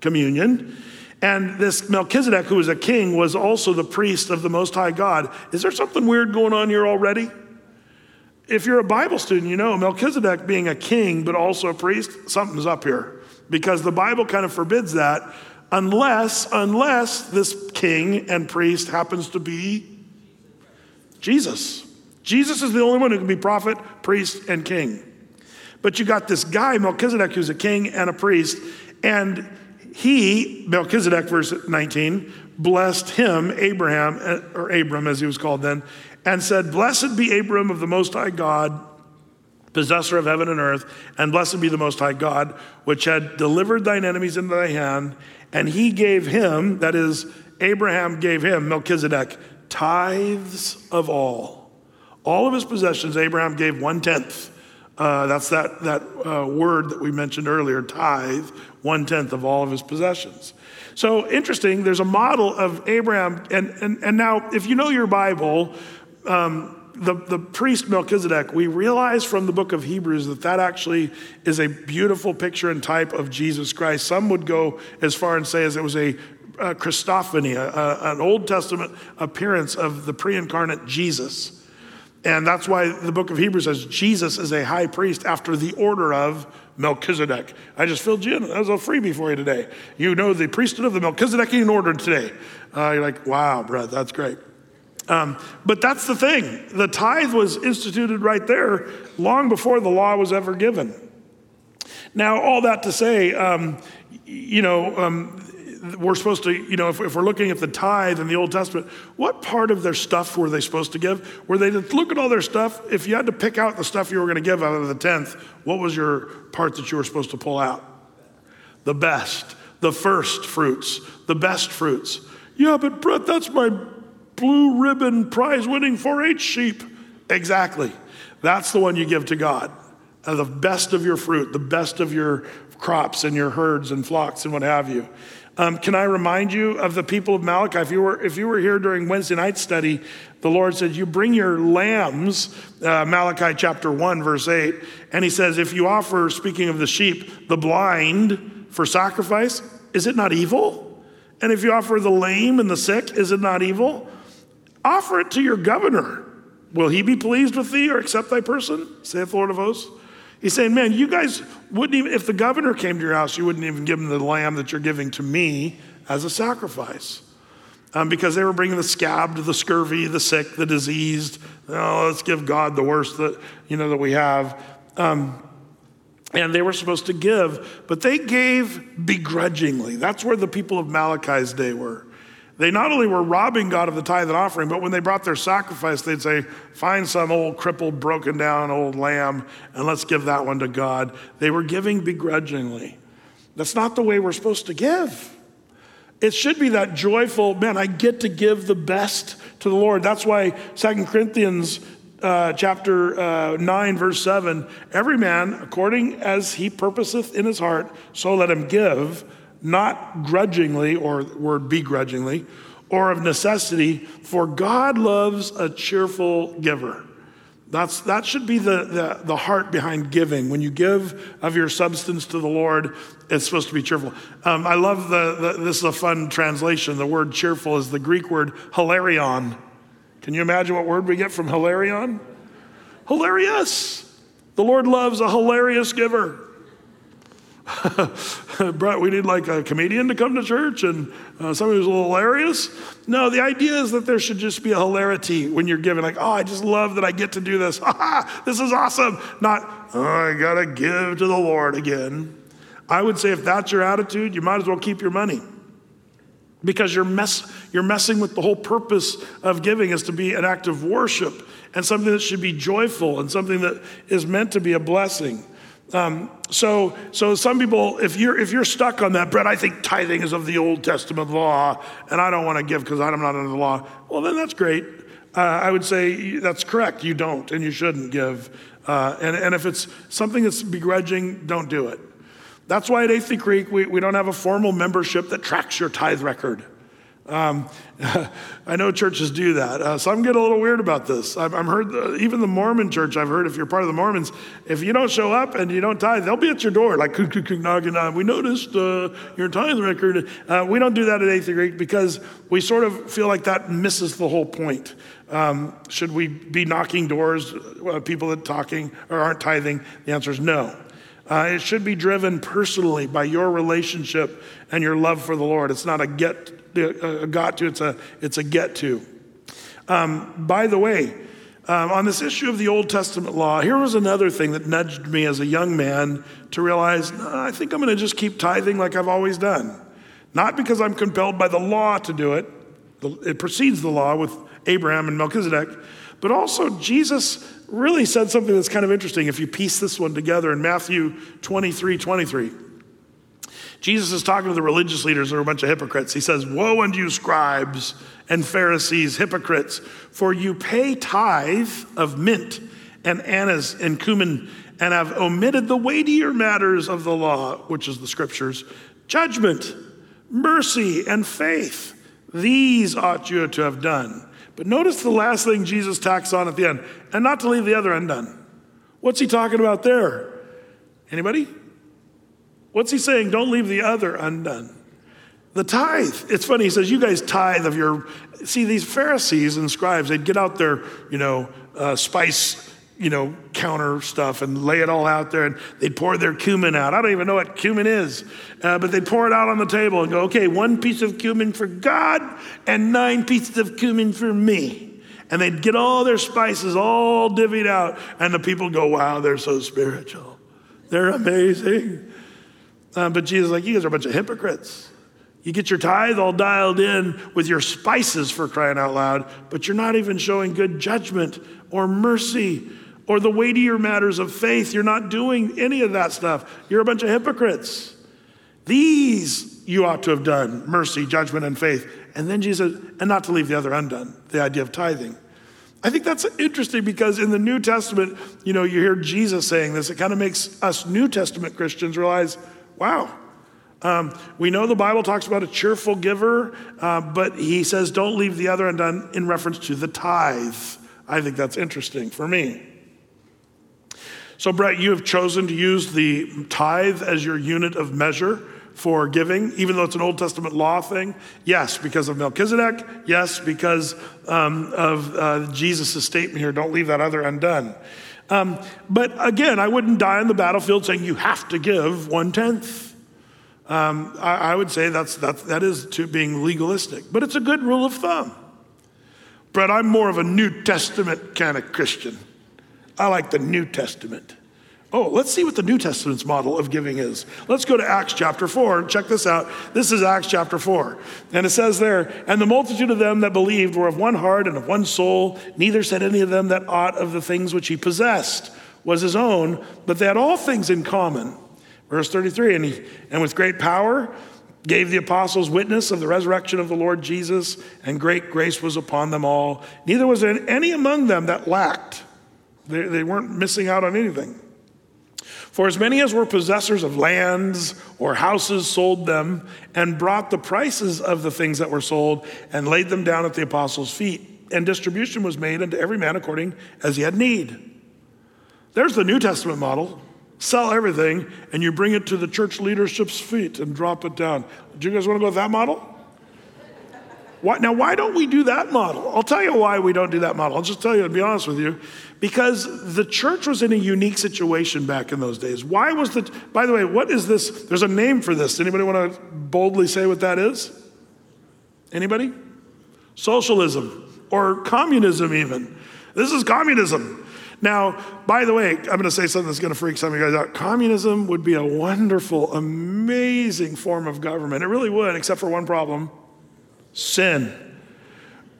Communion. And this Melchizedek, who was a king, was also the priest of the Most High God. Is there something weird going on here already? If you're a Bible student, you know Melchizedek being a king but also a priest, something's up here because the Bible kind of forbids that unless unless this king and priest happens to be Jesus. Jesus is the only one who can be prophet, priest, and king. But you got this guy, Melchizedek, who's a king and a priest, and he, Melchizedek, verse 19, blessed him, Abraham, or Abram as he was called then, and said, Blessed be Abram of the Most High God, possessor of heaven and earth, and blessed be the Most High God, which had delivered thine enemies into thy hand. And he gave him, that is, Abraham gave him, Melchizedek, tithes of all. All of his possessions, Abraham gave one tenth. Uh, that's that, that uh, word that we mentioned earlier, tithe, one tenth of all of his possessions. So interesting, there's a model of Abraham. And, and, and now, if you know your Bible, um, the, the priest Melchizedek, we realize from the book of Hebrews that that actually is a beautiful picture and type of Jesus Christ. Some would go as far and say as it was a, Christophany, a, a, an Old Testament appearance of the pre incarnate Jesus. And that's why the book of Hebrews says Jesus is a high priest after the order of Melchizedek. I just filled you in. That was a freebie for you today. You know the priesthood of the Melchizedekian order today. Uh, you're like, wow, Brett, that's great. Um, but that's the thing. The tithe was instituted right there long before the law was ever given. Now, all that to say, um, you know, um, we're supposed to, you know, if, if, we're looking at the tithe in the Old Testament, what part of their stuff were they supposed to give? Were they to look at all their stuff? If you had to pick out the stuff you were going to give out of the tenth, what was your part that you were supposed to pull out? The best, the first fruits, the best fruits. Yeah, but Brett, that's my blue ribbon prize winning 4 H sheep. Exactly. That's the one you give to God. Uh, the best of your fruit, the best of your crops and your herds and flocks and what have you. Um, can I remind you of the people of Malachi? If you were, if you were here during Wednesday night study, the Lord said, You bring your lambs, uh, Malachi chapter 1, verse 8. And he says, If you offer, speaking of the sheep, the blind for sacrifice, is it not evil? And if you offer the lame and the sick, is it not evil? Offer it to your governor. Will he be pleased with thee or accept thy person? saith the Lord of hosts. He's saying, man, you guys wouldn't even, if the governor came to your house, you wouldn't even give him the lamb that you're giving to me as a sacrifice. Um, because they were bringing the scabbed, the scurvy, the sick, the diseased. Oh, let's give God the worst that, you know, that we have. Um, and they were supposed to give, but they gave begrudgingly. That's where the people of Malachi's day were. They not only were robbing God of the tithe and offering, but when they brought their sacrifice, they'd say, Find some old, crippled, broken down old lamb and let's give that one to God. They were giving begrudgingly. That's not the way we're supposed to give. It should be that joyful, man, I get to give the best to the Lord. That's why Second Corinthians uh, chapter uh, 9, verse 7 every man, according as he purposeth in his heart, so let him give not grudgingly, or word begrudgingly, or of necessity, for God loves a cheerful giver. That's, that should be the, the, the heart behind giving. When you give of your substance to the Lord, it's supposed to be cheerful. Um, I love the, the, this is a fun translation. The word cheerful is the Greek word hilarion. Can you imagine what word we get from hilarion? Hilarious. The Lord loves a hilarious giver. *laughs* Brett, we need like a comedian to come to church and uh, somebody who's a little hilarious. No, the idea is that there should just be a hilarity when you're giving, like, oh, I just love that I get to do this. *laughs* this is awesome. Not, oh, I got to give to the Lord again. I would say if that's your attitude, you might as well keep your money because you're, mess, you're messing with the whole purpose of giving is to be an act of worship and something that should be joyful and something that is meant to be a blessing. Um, so, so some people, if you're if you're stuck on that, Brett, I think tithing is of the Old Testament law, and I don't want to give because I'm not under the law. Well, then that's great. Uh, I would say that's correct. You don't, and you shouldn't give. Uh, and, and if it's something that's begrudging, don't do it. That's why at Athey Creek we, we don't have a formal membership that tracks your tithe record. Um, *laughs* I know churches do that. Uh, some get a little weird about this. I've, I've heard, the, even the Mormon church, I've heard if you're part of the Mormons, if you don't show up and you don't tithe, they'll be at your door like. We noticed uh, your tithe record. Uh, we don't do that at Athey Creek because we sort of feel like that misses the whole point. Um, should we be knocking doors, uh, people that talking or aren't tithing? The answer is no. Uh, it should be driven personally by your relationship and your love for the Lord. It's not a get a got to, it's a, it's a get to. Um, by the way, um, on this issue of the Old Testament law, here was another thing that nudged me as a young man to realize I think I'm going to just keep tithing like I've always done. Not because I'm compelled by the law to do it, it precedes the law with Abraham and Melchizedek, but also Jesus really said something that's kind of interesting if you piece this one together in Matthew 23 23. Jesus is talking to the religious leaders, they're a bunch of hypocrites. He says, Woe unto you, scribes and Pharisees, hypocrites, for you pay tithe of mint and anise and cumin and have omitted the weightier matters of the law, which is the scriptures judgment, mercy, and faith. These ought you to have done. But notice the last thing Jesus tacks on at the end, and not to leave the other undone. What's he talking about there? Anybody? What's he saying? Don't leave the other undone. The tithe. It's funny. He says, You guys tithe of your. See, these Pharisees and scribes, they'd get out their, you know, uh, spice, you know, counter stuff and lay it all out there and they'd pour their cumin out. I don't even know what cumin is, uh, but they'd pour it out on the table and go, Okay, one piece of cumin for God and nine pieces of cumin for me. And they'd get all their spices all divvied out. And the people go, Wow, they're so spiritual. They're amazing. Uh, but Jesus like, you guys are a bunch of hypocrites. You get your tithe all dialed in with your spices for crying out loud, but you're not even showing good judgment or mercy or the weightier matters of faith. You're not doing any of that stuff. You're a bunch of hypocrites. These you ought to have done mercy, judgment, and faith. And then Jesus, and not to leave the other undone, the idea of tithing. I think that's interesting because in the New Testament, you know, you hear Jesus saying this. It kind of makes us New Testament Christians realize Wow. Um, we know the Bible talks about a cheerful giver, uh, but he says don't leave the other undone in reference to the tithe. I think that's interesting for me. So, Brett, you have chosen to use the tithe as your unit of measure for giving, even though it's an Old Testament law thing. Yes, because of Melchizedek. Yes, because um, of uh, Jesus' statement here don't leave that other undone. Um, but again, I wouldn't die on the battlefield saying you have to give one tenth. Um, I, I, would say that's, that, that is to being legalistic, but it's a good rule of thumb. But I'm more of a New Testament kind of Christian. I like the New Testament. Oh, let's see what the New Testament's model of giving is. Let's go to Acts chapter 4. and Check this out. This is Acts chapter 4. And it says there, And the multitude of them that believed were of one heart and of one soul. Neither said any of them that aught of the things which he possessed was his own, but they had all things in common. Verse 33 And, he, and with great power gave the apostles witness of the resurrection of the Lord Jesus, and great grace was upon them all. Neither was there any among them that lacked, they, they weren't missing out on anything. For as many as were possessors of lands or houses sold them and brought the prices of the things that were sold and laid them down at the apostles' feet. and distribution was made unto every man according as he had need. There's the New Testament model. Sell everything and you bring it to the church leadership's feet and drop it down. Do you guys want to go with that model? Why, now, why don't we do that model? I'll tell you why we don't do that model. I'll just tell you, to be honest with you, because the church was in a unique situation back in those days. Why was the, by the way, what is this? There's a name for this. Anybody want to boldly say what that is? Anybody? Socialism or communism, even. This is communism. Now, by the way, I'm going to say something that's going to freak some of you guys out. Communism would be a wonderful, amazing form of government. It really would, except for one problem sin.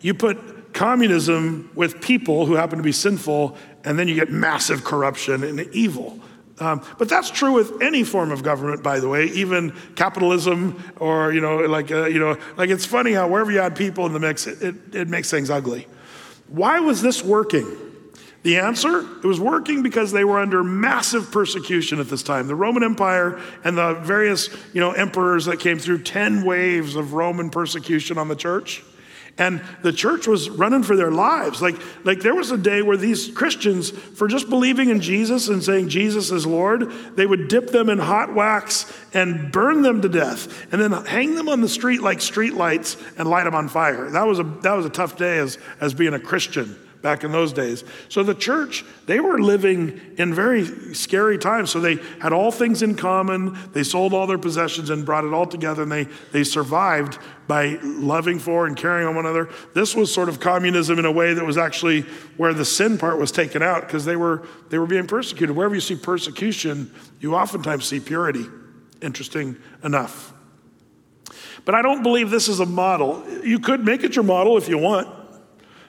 You put communism with people who happen to be sinful, and then you get massive corruption and evil. Um, but that's true with any form of government, by the way, even capitalism, or you know, like uh, you know, like it's funny how wherever you add people in the mix, it, it, it makes things ugly. Why was this working? The answer? It was working because they were under massive persecution at this time. The Roman Empire and the various, you know, emperors that came through 10 waves of Roman persecution on the church. And the church was running for their lives. Like, like there was a day where these Christians, for just believing in Jesus and saying Jesus is Lord, they would dip them in hot wax and burn them to death, and then hang them on the street like street lights and light them on fire. That was a, that was a tough day as, as being a Christian back in those days. So the church, they were living in very scary times. So they had all things in common. They sold all their possessions and brought it all together, and they, they survived by loving for and caring on one another. This was sort of communism in a way that was actually where the sin part was taken out because they were, they were being persecuted. Wherever you see persecution, you oftentimes see purity. Interesting enough. But I don't believe this is a model. You could make it your model if you want.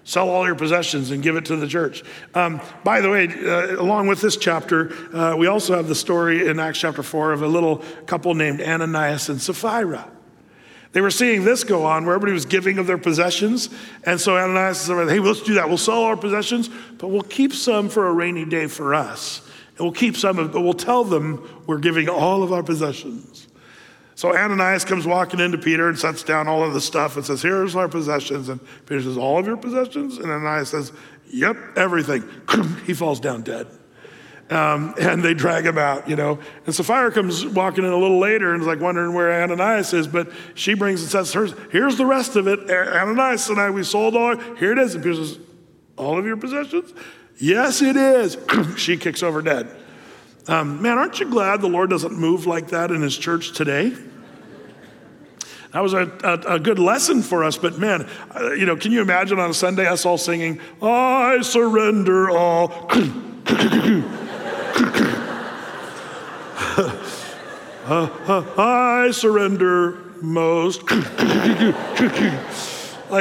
Sell all your possessions and give it to the church. Um, by the way, uh, along with this chapter, uh, we also have the story in Acts chapter 4 of a little couple named Ananias and Sapphira. They were seeing this go on where everybody was giving of their possessions. And so Ananias said, Hey, let's do that. We'll sell our possessions, but we'll keep some for a rainy day for us. And we'll keep some, of, but we'll tell them we're giving all of our possessions. So Ananias comes walking into Peter and sets down all of the stuff and says, Here's our possessions. And Peter says, All of your possessions? And Ananias says, Yep, everything. *clears throat* he falls down dead. Um, and they drag him out, you know. And Sapphira comes walking in a little later and is like wondering where Ananias is, but she brings and says, Here's the rest of it. Ananias and I, we sold all. Here it is. And Peter says, All of your possessions? Yes, it is. *clears throat* she kicks over dead. Um, man, aren't you glad the Lord doesn't move like that in his church today? That was a, a, a, good lesson for us, but man, uh, you know, can you imagine on a Sunday us all singing, I surrender all. *laughs* I surrender most. *laughs* like,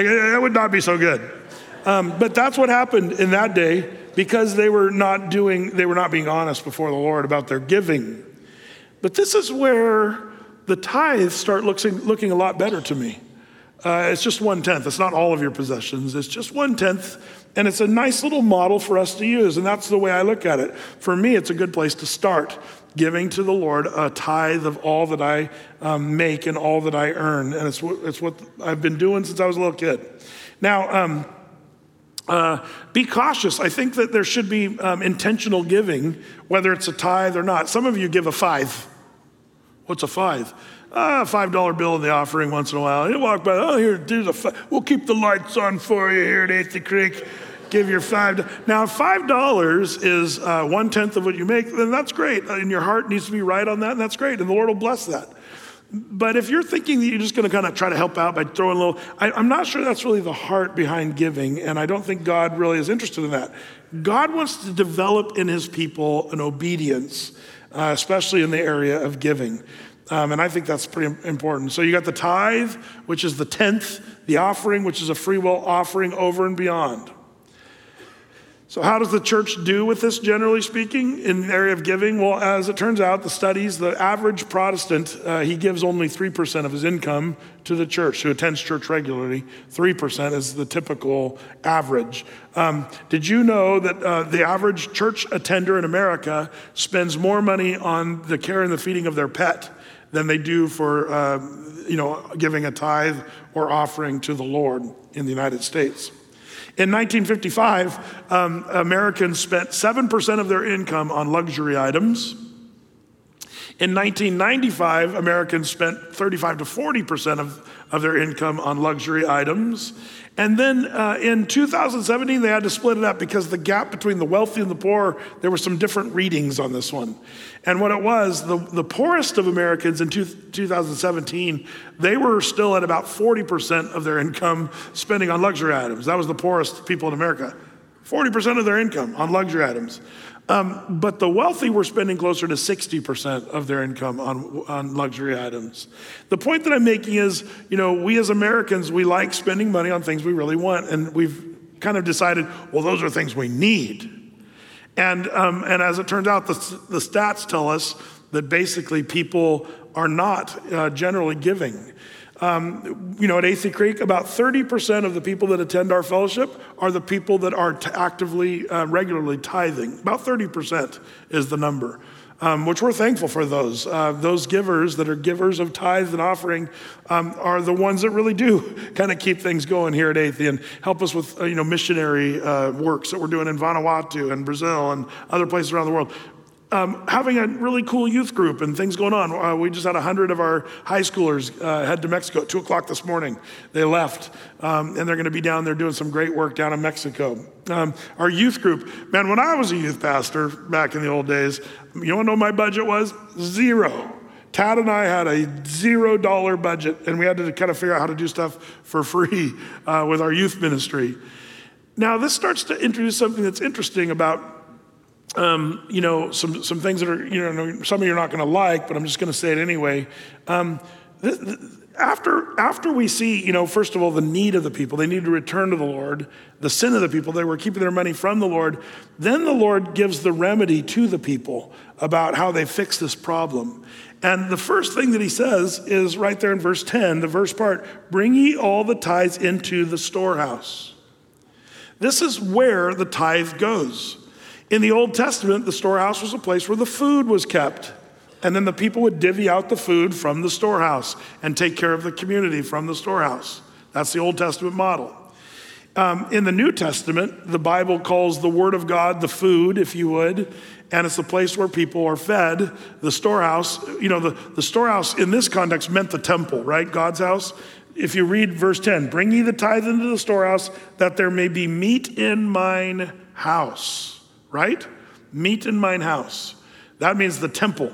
that would not be so good. Um, but that's what happened in that day because they were not doing, they were not being honest before the Lord about their giving. But this is where the tithes start looking, looking a lot better to me. Uh, it's just one tenth. It's not all of your possessions. It's just one tenth. And it's a nice little model for us to use. And that's the way I look at it. For me, it's a good place to start giving to the Lord a tithe of all that I um, make and all that I earn. And it's, it's what I've been doing since I was a little kid. Now, um, uh, be cautious. I think that there should be um, intentional giving, whether it's a tithe or not. Some of you give a five. What's a five? Ah, five dollar bill in the offering once in a while. You walk by, oh, here, do the. We'll keep the lights on for you here at Athey Creek. Give your five. Now, five dollars is uh, one tenth of what you make. Then that's great, and your heart needs to be right on that, and that's great, and the Lord will bless that. But if you're thinking that you're just going to kind of try to help out by throwing a little, I, I'm not sure that's really the heart behind giving, and I don't think God really is interested in that. God wants to develop in His people an obedience uh, especially in the area of giving. Um, and I think that's pretty important. So you got the tithe, which is the tenth, the offering, which is a free will offering over and beyond. So, how does the church do with this, generally speaking, in the area of giving? Well, as it turns out, the studies, the average Protestant, uh, he gives only 3% of his income to the church, who attends church regularly. 3% is the typical average. Um, did you know that uh, the average church attender in America spends more money on the care and the feeding of their pet than they do for, uh, you know, giving a tithe or offering to the Lord in the United States? In 1955, um, Americans spent 7% of their income on luxury items. In 1995, Americans spent 35 to 40% of, of their income on luxury items. And then uh, in 2017, they had to split it up because the gap between the wealthy and the poor, there were some different readings on this one. And what it was, the, the poorest of Americans in two, 2017, they were still at about 40% of their income spending on luxury items. That was the poorest people in America. 40% of their income on luxury items. Um, but the wealthy were spending closer to 60% of their income on, on luxury items. The point that I'm making is, you know, we as Americans, we like spending money on things we really want, and we've kind of decided, well, those are things we need. And, um, and as it turns out, the, the stats tell us that basically people are not uh, generally giving. Um, you know, at Athey Creek, about 30% of the people that attend our fellowship are the people that are t- actively, uh, regularly tithing. About 30% is the number, um, which we're thankful for those. Uh, those givers that are givers of tithes and offering um, are the ones that really do *laughs* kind of keep things going here at Athey and help us with, uh, you know, missionary uh, works that we're doing in Vanuatu and Brazil and other places around the world um, having a really cool youth group and things going on. Uh, we just had 100 of our high schoolers uh, head to Mexico at 2 o'clock this morning. They left, um, and they're going to be down there doing some great work down in Mexico. Um, our youth group, man, when I was a youth pastor back in the old days, you want to know my budget was? Zero. Tad and I had a zero dollar budget, and we had to kind of figure out how to do stuff for free uh, with our youth ministry. Now, this starts to introduce something that's interesting about um, you know, some, some things that are, you know, some of you are not going to like, but I'm just going to say it anyway. Um, th- th- after, after we see, you know, first of all, the need of the people, they need to return to the Lord, the sin of the people, they were keeping their money from the Lord, then the Lord gives the remedy to the people about how they fix this problem. And the first thing that he says is right there in verse 10, the verse part bring ye all the tithes into the storehouse. This is where the tithe goes. In the Old Testament, the storehouse was a place where the food was kept. And then the people would divvy out the food from the storehouse and take care of the community from the storehouse. That's the Old Testament model. Um, in the New Testament, the Bible calls the Word of God the food, if you would, and it's the place where people are fed. The storehouse, you know, the, the storehouse in this context meant the temple, right? God's house. If you read verse 10, bring ye the tithe into the storehouse that there may be meat in mine house right? Meat in mine house. That means the temple.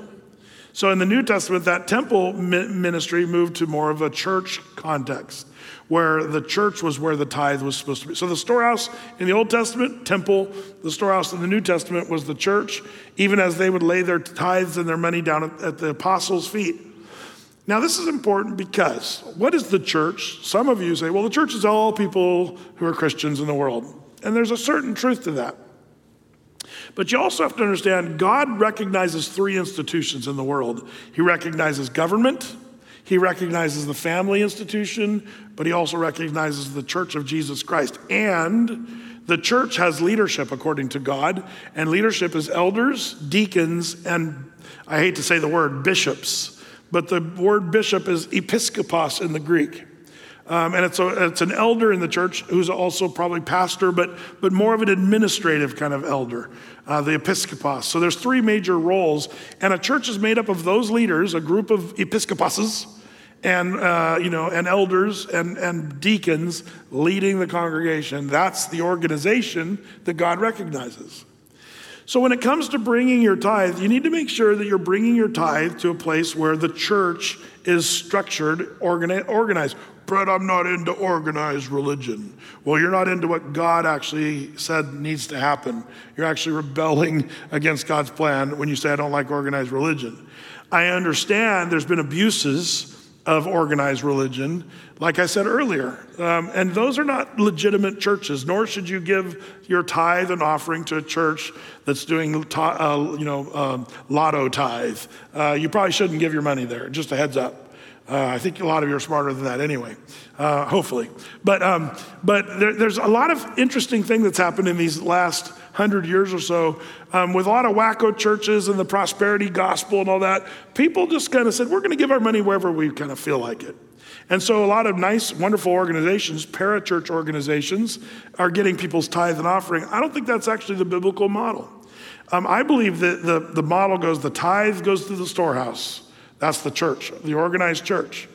So in the New Testament, that temple ministry moved to more of a church context where the church was where the tithe was supposed to be. So the storehouse in the Old Testament, temple, the storehouse in the New Testament was the church, even as they would lay their tithes and their money down at, the apostles' feet. Now, this is important because what is the church? Some of you say, well, the church is all people who are Christians in the world. And there's a certain truth to that. But you also have to understand God recognizes three institutions in the world He recognizes government, He recognizes the family institution, but He also recognizes the church of Jesus Christ. And the church has leadership according to God, and leadership is elders, deacons, and I hate to say the word bishops, but the word bishop is episkopos in the Greek. Um, and it's, a, it's an elder in the church who's also probably pastor, but, but more of an administrative kind of elder, uh, the episkopos. So there's three major roles, and a church is made up of those leaders, a group of episkoposes, and uh, you know, and elders and, and deacons leading the congregation. That's the organization that God recognizes. So when it comes to bringing your tithe, you need to make sure that you're bringing your tithe to a place where the church is structured, organized. Brett, I'm not into organized religion. Well, you're not into what God actually said needs to happen. You're actually rebelling *laughs* against God's plan when you say, I don't like organized religion. I understand there's been abuses of organized religion, like I said earlier. Um, and those are not legitimate churches, nor should you give your tithe and offering to a church that's doing, uh, you know, um, lotto tithe. Uh, you probably shouldn't give your money there, just a heads up. Uh, I think a lot of you are smarter than that anyway, uh, hopefully. But, um, but there, there's a lot of interesting thing that's happened in these last hundred years or so, um, with a lot of wacko churches and the prosperity gospel and all that, people just kind of said, we're going to give our money wherever we kind of feel like it. And so a lot of nice, wonderful organizations, parachurch organizations, are getting people's tithe and offering. I don't think that's actually the biblical model. Um, I believe that the, the model goes the tithe goes to the storehouse. That's the church, the organized church.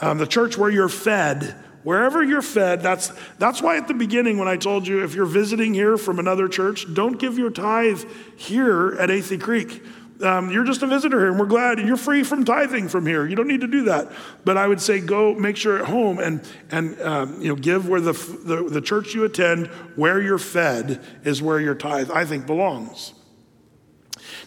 Um, the church where you're fed, wherever you're fed, that's, that's why at the beginning when I told you if you're visiting here from another church, don't give your tithe here at Athey Creek. Um, you're just a visitor here and we're glad you're free from tithing from here. You don't need to do that. But I would say go make sure at home and, and um, you know, give where the, the, the church you attend, where you're fed, is where your tithe, I think, belongs.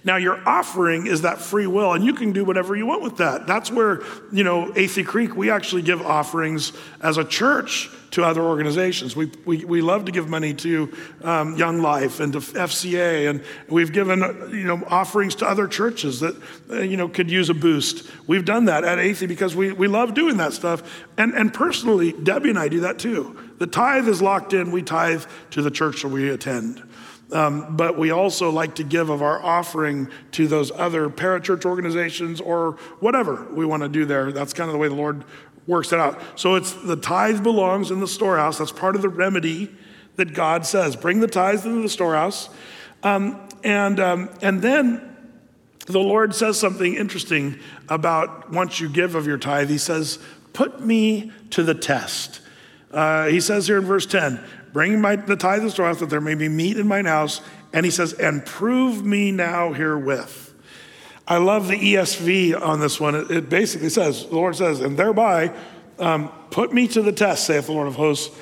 Now, your offering is that free will, and you can do whatever you want with that. That's where, you know, Athey Creek, we actually give offerings as a church to other organizations. We, we, we love to give money to um, Young Life and to FCA, and we've given, you know, offerings to other churches that, uh, you know, could use a boost. We've done that at Athey because we, we love doing that stuff. And, and personally, Debbie and I do that too. The tithe is locked in. We tithe to the church that we attend. Um, but we also like to give of our offering to those other parachurch organizations or whatever we want to do there. That's kind of the way the Lord works it out. So it's the tithe belongs in the storehouse. That's part of the remedy that God says. Bring the tithes into the storehouse. Um, and, um, and then the Lord says something interesting about once you give of your tithe. He says, Put me to the test. Uh, he says here in verse 10, Bring my, the tithe of the storehouse that there may be meat in mine house. And he says, and prove me now herewith. I love the ESV on this one. It, it basically says, the Lord says, and thereby um, put me to the test, saith the Lord of hosts,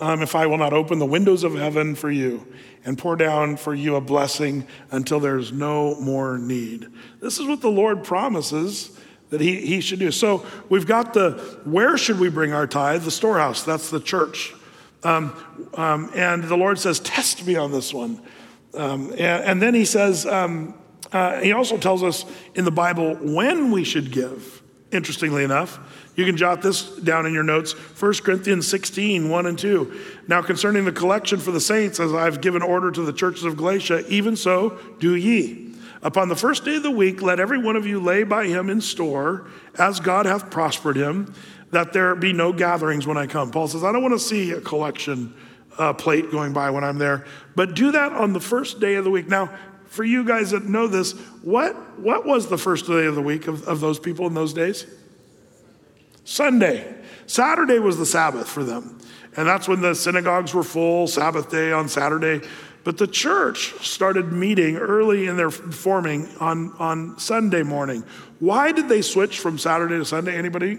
um, if I will not open the windows of heaven for you and pour down for you a blessing until there's no more need. This is what the Lord promises that he, he should do. So we've got the where should we bring our tithe? The storehouse, that's the church. Um, um, and the Lord says, Test me on this one. Um, and, and, then he says, um, uh, he also tells us in the Bible when we should give, interestingly enough. You can jot this down in your notes 1 Corinthians 16, 1 and 2. Now, concerning the collection for the saints, as I've given order to the churches of Galatia, even so do ye. Upon the first day of the week, let every one of you lay by him in store, as God hath prospered him that there be no gatherings when I come. Paul says, I don't want to see a collection uh, plate going by when I'm there, but do that on the first day of the week. Now, for you guys that know this, what, what was the first day of the week of, of those people in those days? Sunday. Saturday was the Sabbath for them. And that's when the synagogues were full, Sabbath day on Saturday. But the church started meeting early in their forming on, on Sunday morning. Why did they switch from Saturday to Sunday? Anybody?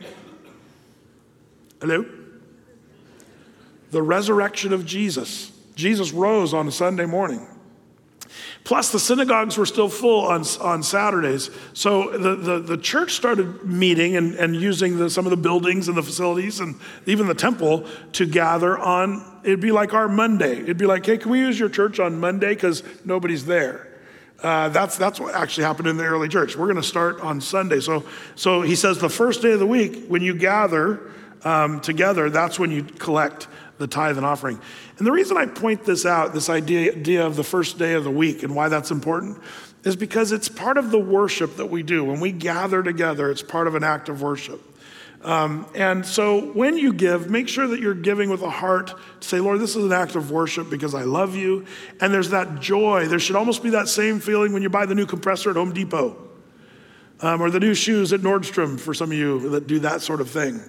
Hello? The resurrection of Jesus. Jesus rose on a Sunday morning. Plus, the synagogues were still full on, on Saturdays. So the, the, the church started meeting and, and using the, some of the buildings and the facilities and even the temple to gather on, it'd be like our Monday. It'd be like, hey, can we use your church on Monday? Because nobody's there. Uh, that's, that's what actually happened in the early church. We're going to start on Sunday. So, so he says the first day of the week, when you gather, um, together, that's when you collect the tithe and offering. And the reason I point this out, this idea, idea of the first day of the week and why that's important, is because it's part of the worship that we do. When we gather together, it's part of an act of worship. Um, and so when you give, make sure that you're giving with a heart to say, Lord, this is an act of worship because I love you. And there's that joy. There should almost be that same feeling when you buy the new compressor at Home Depot um, or the new shoes at Nordstrom for some of you that do that sort of thing.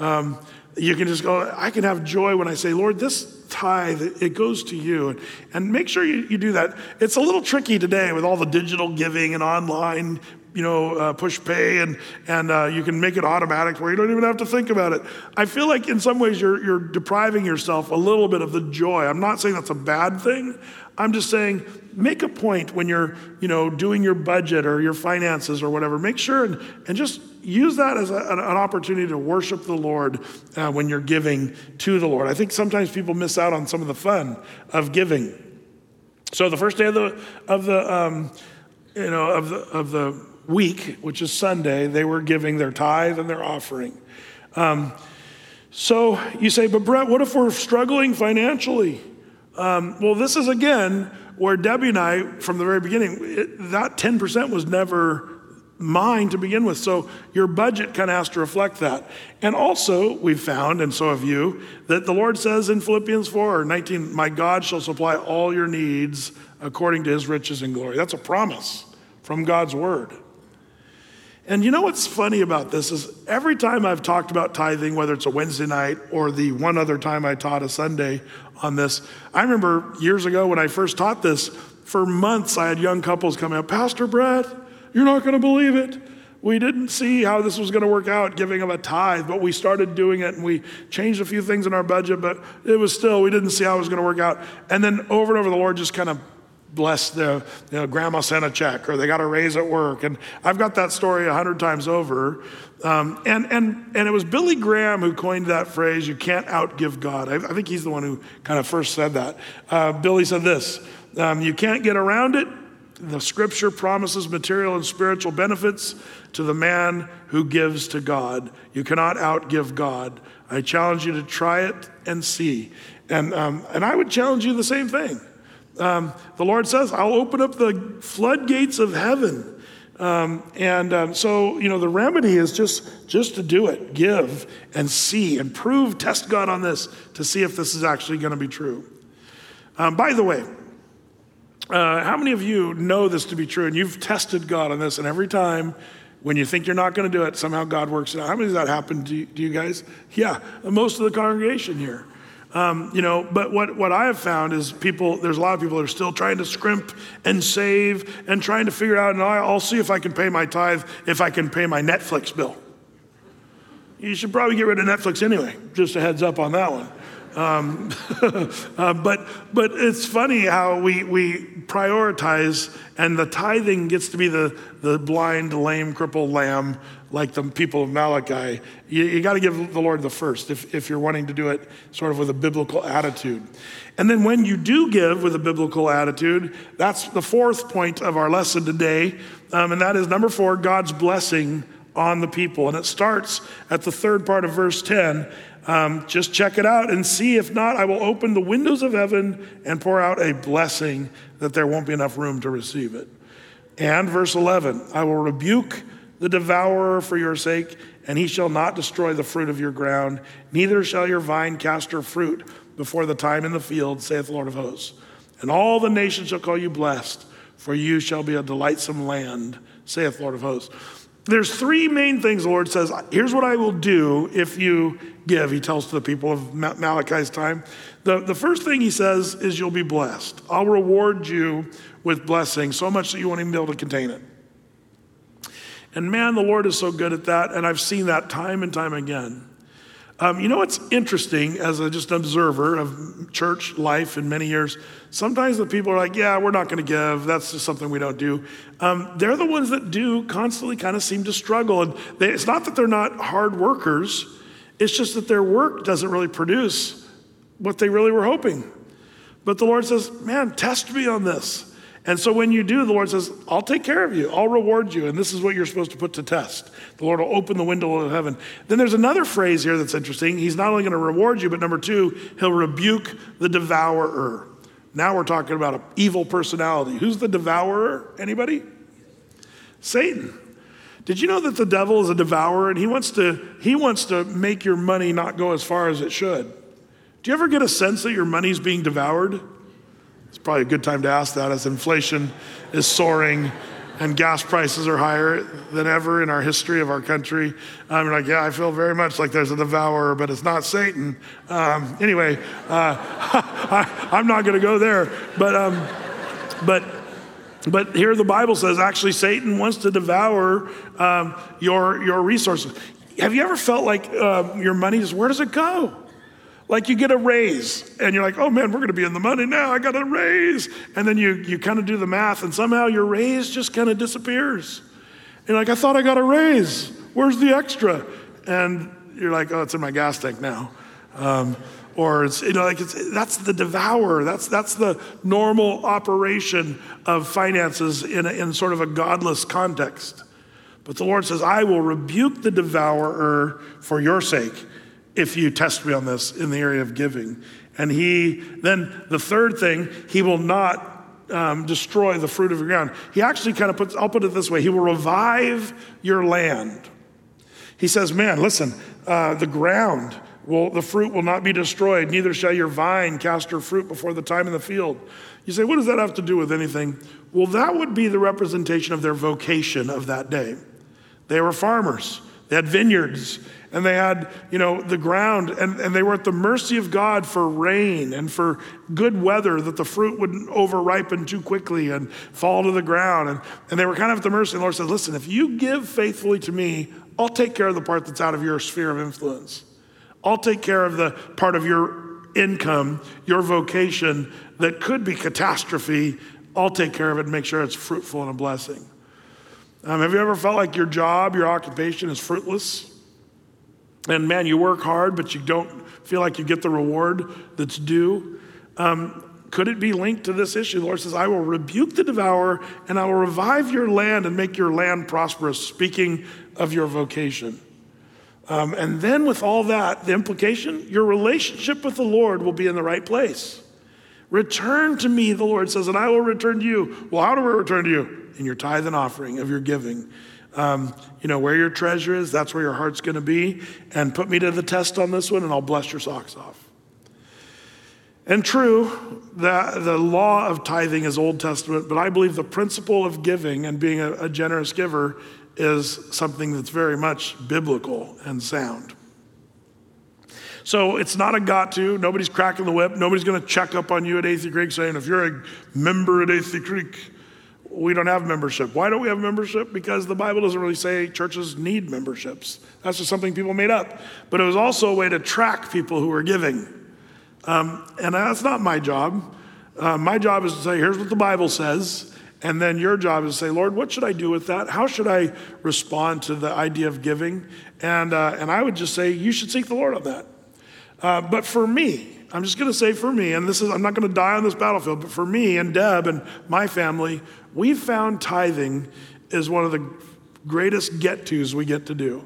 Um, you can just go, I can have joy when I say, Lord, this tithe, it goes to you. And, and make sure you, you do that. It's a little tricky today with all the digital giving and online, you know, uh, Pushpay, and, and uh, you can make it automatic where you don't even have to think about it. I feel like in some ways you're, you're depriving yourself a little bit of the joy. I'm not saying that's a bad thing. I'm just saying make a point when you're, you know, doing your budget or your finances or whatever. Make sure and, and just use that as a, an opportunity to worship the Lord uh, when you're giving to the Lord. I think sometimes people miss out on some of the fun of giving. So the first day of the of the um, you know of the of the week, which is Sunday, they were giving their tithe and their offering. Um, so you say, but Brett, what if we're struggling financially? Um, well, this is again where Debbie and I, from the very beginning, it, that 10% was never mine to begin with. So your budget kind of has to reflect that. And also, we've found, and so have you, that the Lord says in Philippians 4 19, My God shall supply all your needs according to his riches and glory. That's a promise from God's word. And you know what's funny about this is every time I've talked about tithing, whether it's a Wednesday night or the one other time I taught a Sunday on this, I remember years ago when I first taught this, for months I had young couples coming up, Pastor Brett, you're not going to believe it. We didn't see how this was going to work out, giving them a tithe, but we started doing it and we changed a few things in our budget, but it was still, we didn't see how it was going to work out. And then over and over, the Lord just kind of blessed the, you know, grandma sent a check or they got a raise at work. And I've got that story a hundred times over. Um, and, and, and it was Billy Graham who coined that phrase, you can't outgive God. I, I think he's the one who kind of first said that. Uh, Billy said this um, You can't get around it, the scripture promises material and spiritual benefits to the man who gives to God. You cannot outgive God. I challenge you to try it and see. And, um, and I would challenge you the same thing. Um, the Lord says, I'll open up the floodgates of heaven. Um, and um, so, you know, the remedy is just, just to do it, give and see and prove, test God on this to see if this is actually going to be true. Um, by the way, uh, how many of you know this to be true and you've tested God on this, and every time when you think you're not going to do it, somehow God works it out? How many of that happened to you, to you guys? Yeah, most of the congregation here. Um, you know, but what, what I have found is people, there's a lot of people that are still trying to scrimp and save and trying to figure out, and I'll see if I can pay my tithe, if I can pay my Netflix bill. You should probably get rid of Netflix anyway, just a heads up on that one. Um, *laughs* uh, but but it's funny how we we prioritize, and the tithing gets to be the the blind, lame, crippled lamb, like the people of Malachi. You, you got to give the Lord the first if if you're wanting to do it sort of with a biblical attitude. And then when you do give with a biblical attitude, that's the fourth point of our lesson today, um, and that is number four: God's blessing on the people. And it starts at the third part of verse 10 um, just check it out and see. If not, I will open the windows of heaven and pour out a blessing that there won't be enough room to receive it. And verse 11, I will rebuke the devourer for your sake, and he shall not destroy the fruit of your ground, neither shall your vine cast her fruit before the time in the field, saith the Lord of hosts. And all the nations shall call you blessed, for you shall be a delightsome land, saith the Lord of hosts. There's three main things the Lord says. Here's what I will do if you give, he tells to the people of Malachi's time. The, the first thing he says is, You'll be blessed. I'll reward you with blessing so much that you won't even be able to contain it. And man, the Lord is so good at that. And I've seen that time and time again. Um, you know what's interesting as a just an observer of church life in many years? Sometimes the people are like, yeah, we're not going to give. That's just something we don't do. Um, they're the ones that do constantly kind of seem to struggle. And they, it's not that they're not hard workers, it's just that their work doesn't really produce what they really were hoping. But the Lord says, man, test me on this. And so when you do, the Lord says, I'll take care of you, I'll reward you. And this is what you're supposed to put to test. The Lord will open the window of heaven. Then there's another phrase here that's interesting. He's not only going to reward you, but number two, he'll rebuke the devourer. Now we're talking about an evil personality. Who's the devourer? Anybody? Satan. Did you know that the devil is a devourer and he wants to he wants to make your money not go as far as it should? Do you ever get a sense that your money's being devoured? It's probably a good time to ask that as inflation is soaring and gas prices are higher than ever in our history of our country. I'm like, yeah, I feel very much like there's a devourer, but it's not Satan. Um, anyway, uh, *laughs* I, am not going to go there. But, um, but, but here the Bible says actually Satan wants to devour um, your, your resources. Have you ever felt like uh, your money is, where does it go? Like you get a raise and you're like, oh man, we're going to be in the money now. I got a raise. And then you, you kind of do the math and somehow your raise just kind of disappears. And you're like, I thought I got a raise. Where's the extra? And you're like, oh, it's in my gas tank now. Um, or it's, you know, like it's, that's the devourer. That's, that's the normal operation of finances in, a, in sort of a godless context. But the Lord says, I will rebuke the devourer for your sake if you test me on this in the area of giving. And he, then the third thing, he will not um, destroy the fruit of your ground. He actually kind of puts, I'll put it this way He will revive your land. He says, Man, listen, uh, the ground will, the fruit will not be destroyed, neither shall your vine cast her fruit before the time in the field. You say, What does that have to do with anything? Well, that would be the representation of their vocation of that day. They were farmers, they had vineyards, and they had, you know, the ground, and, and they were at the mercy of God for rain and for good weather that the fruit wouldn't over ripen too quickly and fall to the ground. And, and they were kind of at the mercy. And the Lord said, Listen, if you give faithfully to me, I'll take care of the part that's out of your sphere of influence. I'll take care of the part of your income, your vocation that could be catastrophe. I'll take care of it and make sure it's fruitful and a blessing. Um, have you ever felt like your job, your occupation is fruitless? And man, you work hard, but you don't feel like you get the reward that's due. Um, could it be linked to this issue? The Lord says, I will rebuke the devourer and I will revive your land and make your land prosperous, speaking of your vocation. Um, and then, with all that, the implication your relationship with the Lord will be in the right place. Return to me, the Lord says, and I will return to you. Well, how do we return to you? In your tithe and offering of your giving. Um, you know, where your treasure is, that's where your heart's going to be. And put me to the test on this one, and I'll bless your socks off. And true, the, the law of tithing is Old Testament, but I believe the principle of giving and being a, a generous giver is something that's very much biblical and sound. So it's not a got to. Nobody's cracking the whip. Nobody's going to check up on you at Athey Creek saying, if you're a member at Athey Creek, we don't have membership. Why don't we have membership? Because the Bible doesn't really say churches need memberships. That's just something people made up. But it was also a way to track people who were giving. Um, and that's not my job. Uh, my job is to say, here's what the Bible says. And then your job is to say, Lord, what should I do with that? How should I respond to the idea of giving? And, uh, and I would just say, you should seek the Lord on that. Uh, but for me, I'm just going to say for me, and this is, I'm not going to die on this battlefield, but for me and Deb and my family, we've found tithing is one of the greatest get tos we get to do.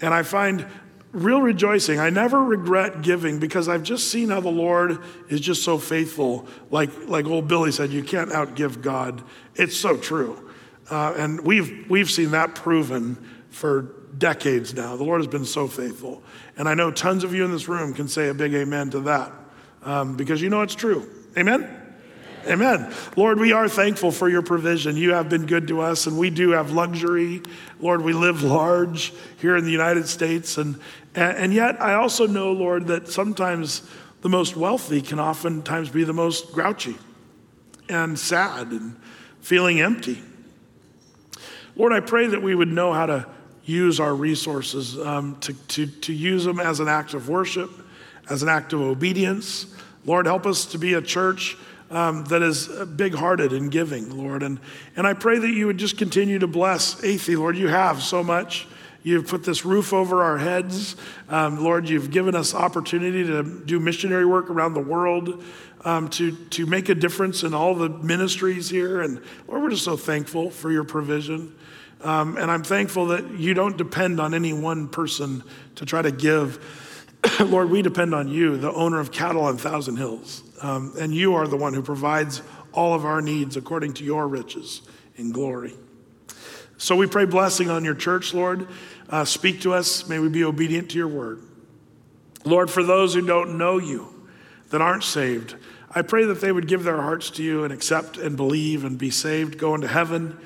And I find real rejoicing. I never regret giving because I've just seen how the Lord is just so faithful. Like, like old Billy said, you can't outgive God. It's so true. Uh, and we've, we've seen that proven for decades now. The Lord has been so faithful. And I know tons of you in this room can say a big amen to that um, because you know it's true. Amen? Amen. Lord, we are thankful for your provision. You have been good to us, and we do have luxury. Lord, we live large here in the United States. And, and yet, I also know, Lord, that sometimes the most wealthy can oftentimes be the most grouchy and sad and feeling empty. Lord, I pray that we would know how to use our resources, um, to, to, to use them as an act of worship, as an act of obedience. Lord, help us to be a church um, that is big hearted in giving, Lord. And, and I pray that you would just continue to bless Athey, Lord. You have so much. You've put this roof over our heads. Um, Lord, you've given us opportunity to do missionary work around the world, um, to, to make a difference in all the ministries here. And Lord, we're just so thankful for your provision. Um, and I'm thankful that you don't depend on any one person to try to give. *coughs* Lord, we depend on you, the owner of cattle on Thousand Hills. Um, and you are the one who provides all of our needs according to your riches in glory. So we pray blessing on your church, Lord. Uh, speak to us. May we be obedient to your word. Lord, for those who don't know you, that aren't saved, I pray that they would give their hearts to you and accept and believe and be saved, go into heaven.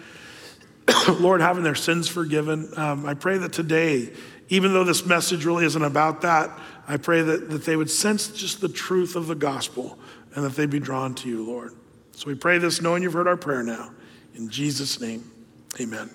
*coughs* Lord, having their sins forgiven. Um, I pray that today, even though this message really isn't about that, I pray that, that they would sense just the truth of the gospel and that they'd be drawn to you, Lord. So we pray this knowing you've heard our prayer now. In Jesus' name, amen.